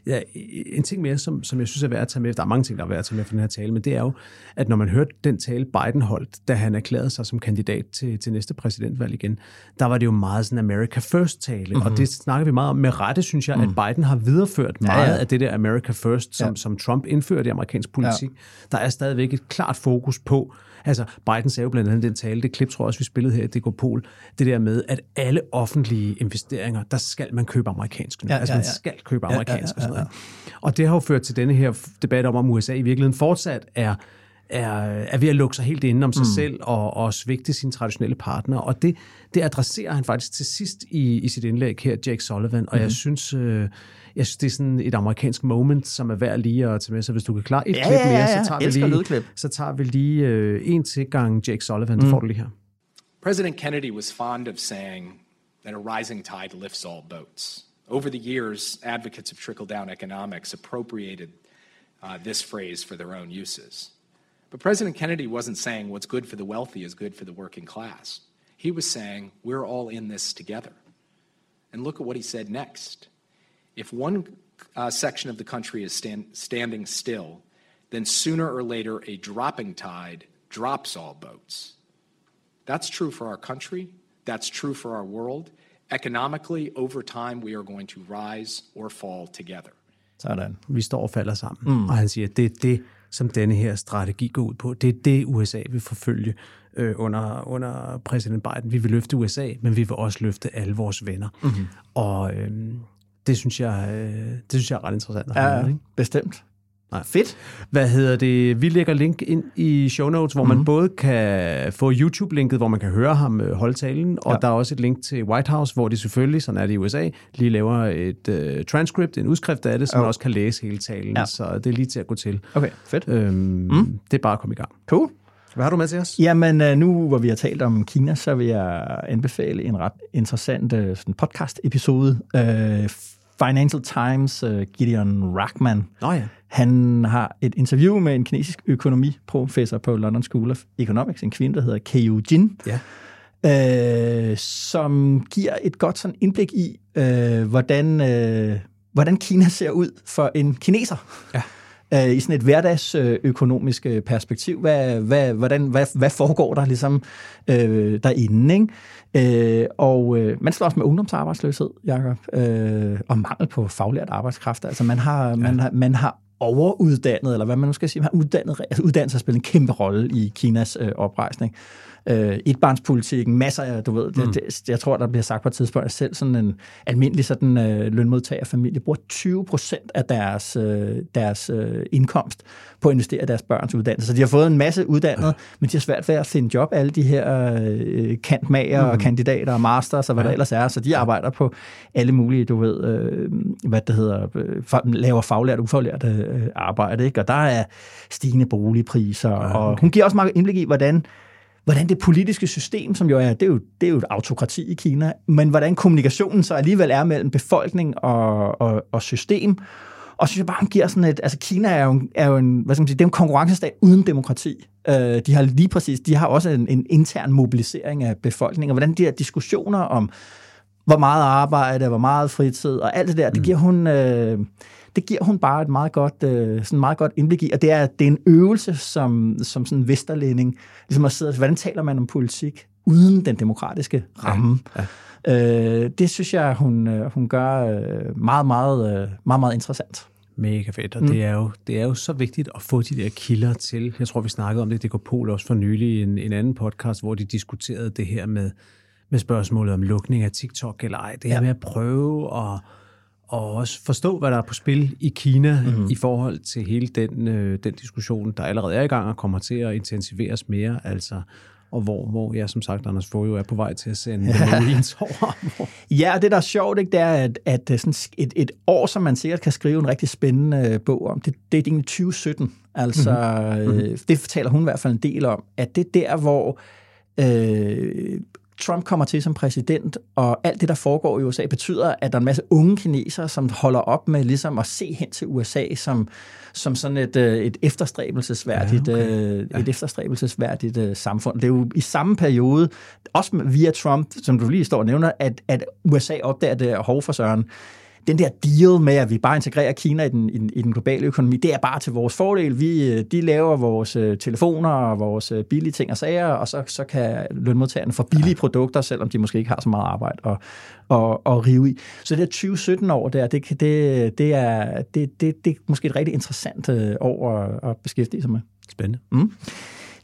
Ja, en ting mere, som, som jeg synes er værd at tage med, der er mange ting, der er værd at tage med for den her tale, men det er jo, at når man hørte den tale, Biden holdt, da han erklærede sig som kandidat til, til næste præsidentvalg igen, der var det jo meget sådan America First-tale, mm-hmm. og det snakker vi meget om. Med rette synes jeg, mm. at Biden har videreført meget ja, ja. af det der America First, som, ja. som Trump indførte i amerikansk politik. Ja. Der er stadigvæk et klart fokus på, Altså, Biden sagde jo blandt andet den tale, det klip tror jeg også, vi spillede her i Dekopol, det der med, at alle offentlige investeringer, der skal man købe amerikansk nu. Ja, altså, man ja, ja. skal købe amerikansk ja, ja, ja, ja. og sådan noget. Og det har jo ført til denne her debat om, om USA i virkeligheden fortsat er er, er ved at lukke sig helt inde om sig mm. selv og, og svigte sine traditionelle partnere. Og det, det adresserer han faktisk til sidst i, i sit indlæg her, Jake Sullivan. Og mm. jeg synes, øh, jeg synes, det er sådan et amerikansk moment, som er værd lige at tage med. Så hvis du kan klare et ja, klip mere, ja, ja. så tager, vi lige, så tager vi lige øh, en til gang Jake Sullivan. Mm. Det får du lige her. President Kennedy was fond of saying that a rising tide lifts all boats. Over the years, advocates of trickle-down economics appropriated uh, this phrase for their own uses. But President Kennedy wasn't saying what's good for the wealthy is good for the working class. He was saying we're all in this together. And look at what he said next. If one uh, section of the country is stand, standing still, then sooner or later a dropping tide drops all boats. That's true for our country. That's true for our world. Economically, over time, we are going to rise or fall together. Sådan. Vi står og falder sammen. Mm. Og han siger, det er det, som denne her strategi går ud på. Det er det, USA vil forfølge øh, under, under præsident Biden. Vi vil løfte USA, men vi vil også løfte alle vores venner. Mm-hmm. Og øh, det, synes jeg, øh, det synes jeg er ret interessant at ja, høre. Ikke? bestemt. Nej. Fedt. Hvad hedder det? Vi lægger link ind i show notes, hvor mm. man Mhm. både kan få YouTube-linket, hvor man kan høre ham øh, holde talen, og Ja. der er også et link til White House, hvor de selvfølgelig, sådan er det i USA, lige laver et uh, transcript, en udskrift af det, så man Jo. også kan læse hele talen. Ja. Så det er lige til at gå til. Okay, fedt. Øhm, mm. Det er bare at komme i gang. Cool. Hvad har du med til os? Jamen, øh, nu hvor vi har talt om Kina, så vil jeg anbefale en ret interessant sådan podcast-episode. Øh, Financial Times, øh, Gideon Rachman, Nå ja. han har et interview med en kinesisk økonomiprofessor på London School of Economics, en kvinde, der hedder Keiyu Jin, Ja. øh, som giver et godt sådan indblik i, øh, hvordan, øh, hvordan Kina ser ud for en kineser. Ja. Øh, I sådan et hverdagsøkonomisk øh, perspektiv. Hvad, hvad, hvordan, hvad, hvad foregår der ligesom øh, derinde? Ikke? Øh, og øh, man slår også med ungdomsarbejdsløshed, Jacob, øh, og mangel på faglært arbejdskraft. Altså man har, ja. man har, man har overuddannet, eller hvad man nu skal sige, man har uddannet, altså uddannelse har spillet en kæmpe rolle i Kinas øh, oprejsning. Øh, etbarnspolitikken, masser af, du ved, mm. det, det, jeg tror, der bliver sagt på et tidspunkt, at selv sådan en almindelig sådan, øh, lønmodtagerfamilie bruger 20 procent af deres, øh, deres øh, indkomst på at investere i deres børns uddannelse. Så de har fået en masse uddannet, ja. men de har svært ved at finde job, alle de her øh, kantmager mm. og kandidater og masters og hvad ja. der ellers er, så de arbejder på alle mulige, du ved, øh, hvad det hedder, øh, laver faglært og ufaglært øh, arbejde, ikke? og der er stigende boligpriser, ja, okay. og hun giver også meget indblik i, hvordan hvordan det politiske system, som jo er, det er jo, det er jo et autokrati i Kina, men hvordan kommunikationen så alligevel er mellem befolkning og, og, og system. Og så synes jeg bare, hun giver sådan et, altså Kina er jo, en- er jo en, hvad skal man sige, det er en konkurrencestat uden demokrati. Øh, de har lige præcis, de har også en, en intern mobilisering af befolkningen, og hvordan de her diskussioner om, hvor meget arbejde, hvor meget fritid, og alt det der, det giver hun... Øh, det giver hun bare et meget godt, øh, sådan meget godt indblik i, og det er, det er en øvelse som, som sådan vesterlænding, ligesom at sidde, hvordan taler man om politik uden den demokratiske ramme. Ja, ja. Øh, det synes jeg, hun, øh, hun gør øh, meget, meget, øh, meget, meget interessant. Mega fedt, og mm. det, er jo, det er jo så vigtigt at få de der kilder til. Jeg tror, vi snakkede om det i DK Pol også for nylig i en, en anden podcast, hvor de diskuterede det her med, med spørgsmålet om lukning af TikTok eller ej. Det her Ja. med at prøve at og også forstå, hvad der er på spil i Kina mm-hmm. i forhold til hele den, øh, den diskussion, der allerede er i gang og kommer til at intensiveres mere. Altså, og hvor, hvor ja, som sagt, Anders Fogh jo er på vej til at sende ja. Marines over. Ja, og det der er sjovt, ikke, det er, at, at øh, sådan et, et år, som man sikkert kan skrive en rigtig spændende øh, bog om, det, det er egentlig 2017. Altså, mm-hmm. øh, det fortæller hun i hvert fald en del om, at det er der, hvor øh, Trump kommer til som præsident, og alt det, der foregår i USA, betyder, at der er en masse unge kinesere, som holder op med ligesom at se hen til USA som, som sådan et, øh, et efterstræbelsesværdigt, Ja, ja, okay. øh, et efterstræbelsesværdigt øh, samfund. Det er jo i samme periode, også via Trump, som du lige står og nævner, at, at USA opdager det hov for søren. Den der deal med, at vi bare integrerer Kina i den, i, den, i den globale økonomi, det er bare til vores fordel. Vi, øh, de laver vores øh, telefoner og vores øh, billige ting og sager, og så, så kan lønmodtagerne få billige ja. produkter, selvom de måske ikke har så meget arbejde at, at, at rive i. Så det der 2017 år der, det, kan- det, det, er, det, det, det er måske et rigtig interessant år at, at beskæftige sig med. Spændende. Mm.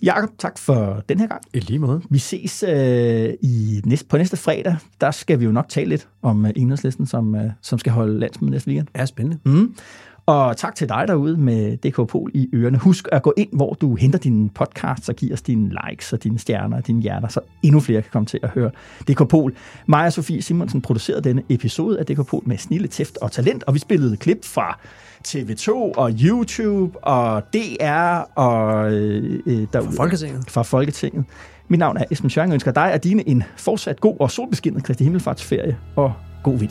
Jakob, tak for den her gang. I lige måde. Vi ses øh, i næste, på næste fredag. Der skal vi jo nok tale lidt om øh, enhedslisten, som, øh, som skal holde landsmøde næste weekend. Ja, spændende. Mm. Og tak til dig derude med DK Pol i ørerne. Husk at gå ind, hvor du henter dine podcasts og giver os dine likes og dine stjerner og dine hjerter, så endnu flere kan komme til at høre DK Pol. Maja Sofie Simonsen producerede denne episode af DK Pol med snille, tæft og talent, og vi spillede klip fra TV2 og YouTube og DR og øh, øh, derude. Fra Folketinget. Fra Folketinget. Mit navn er Esben Schøring, og ønsker dig og dine en fortsat god og solbeskinnet Kristi Himmelfartsferie og god vind.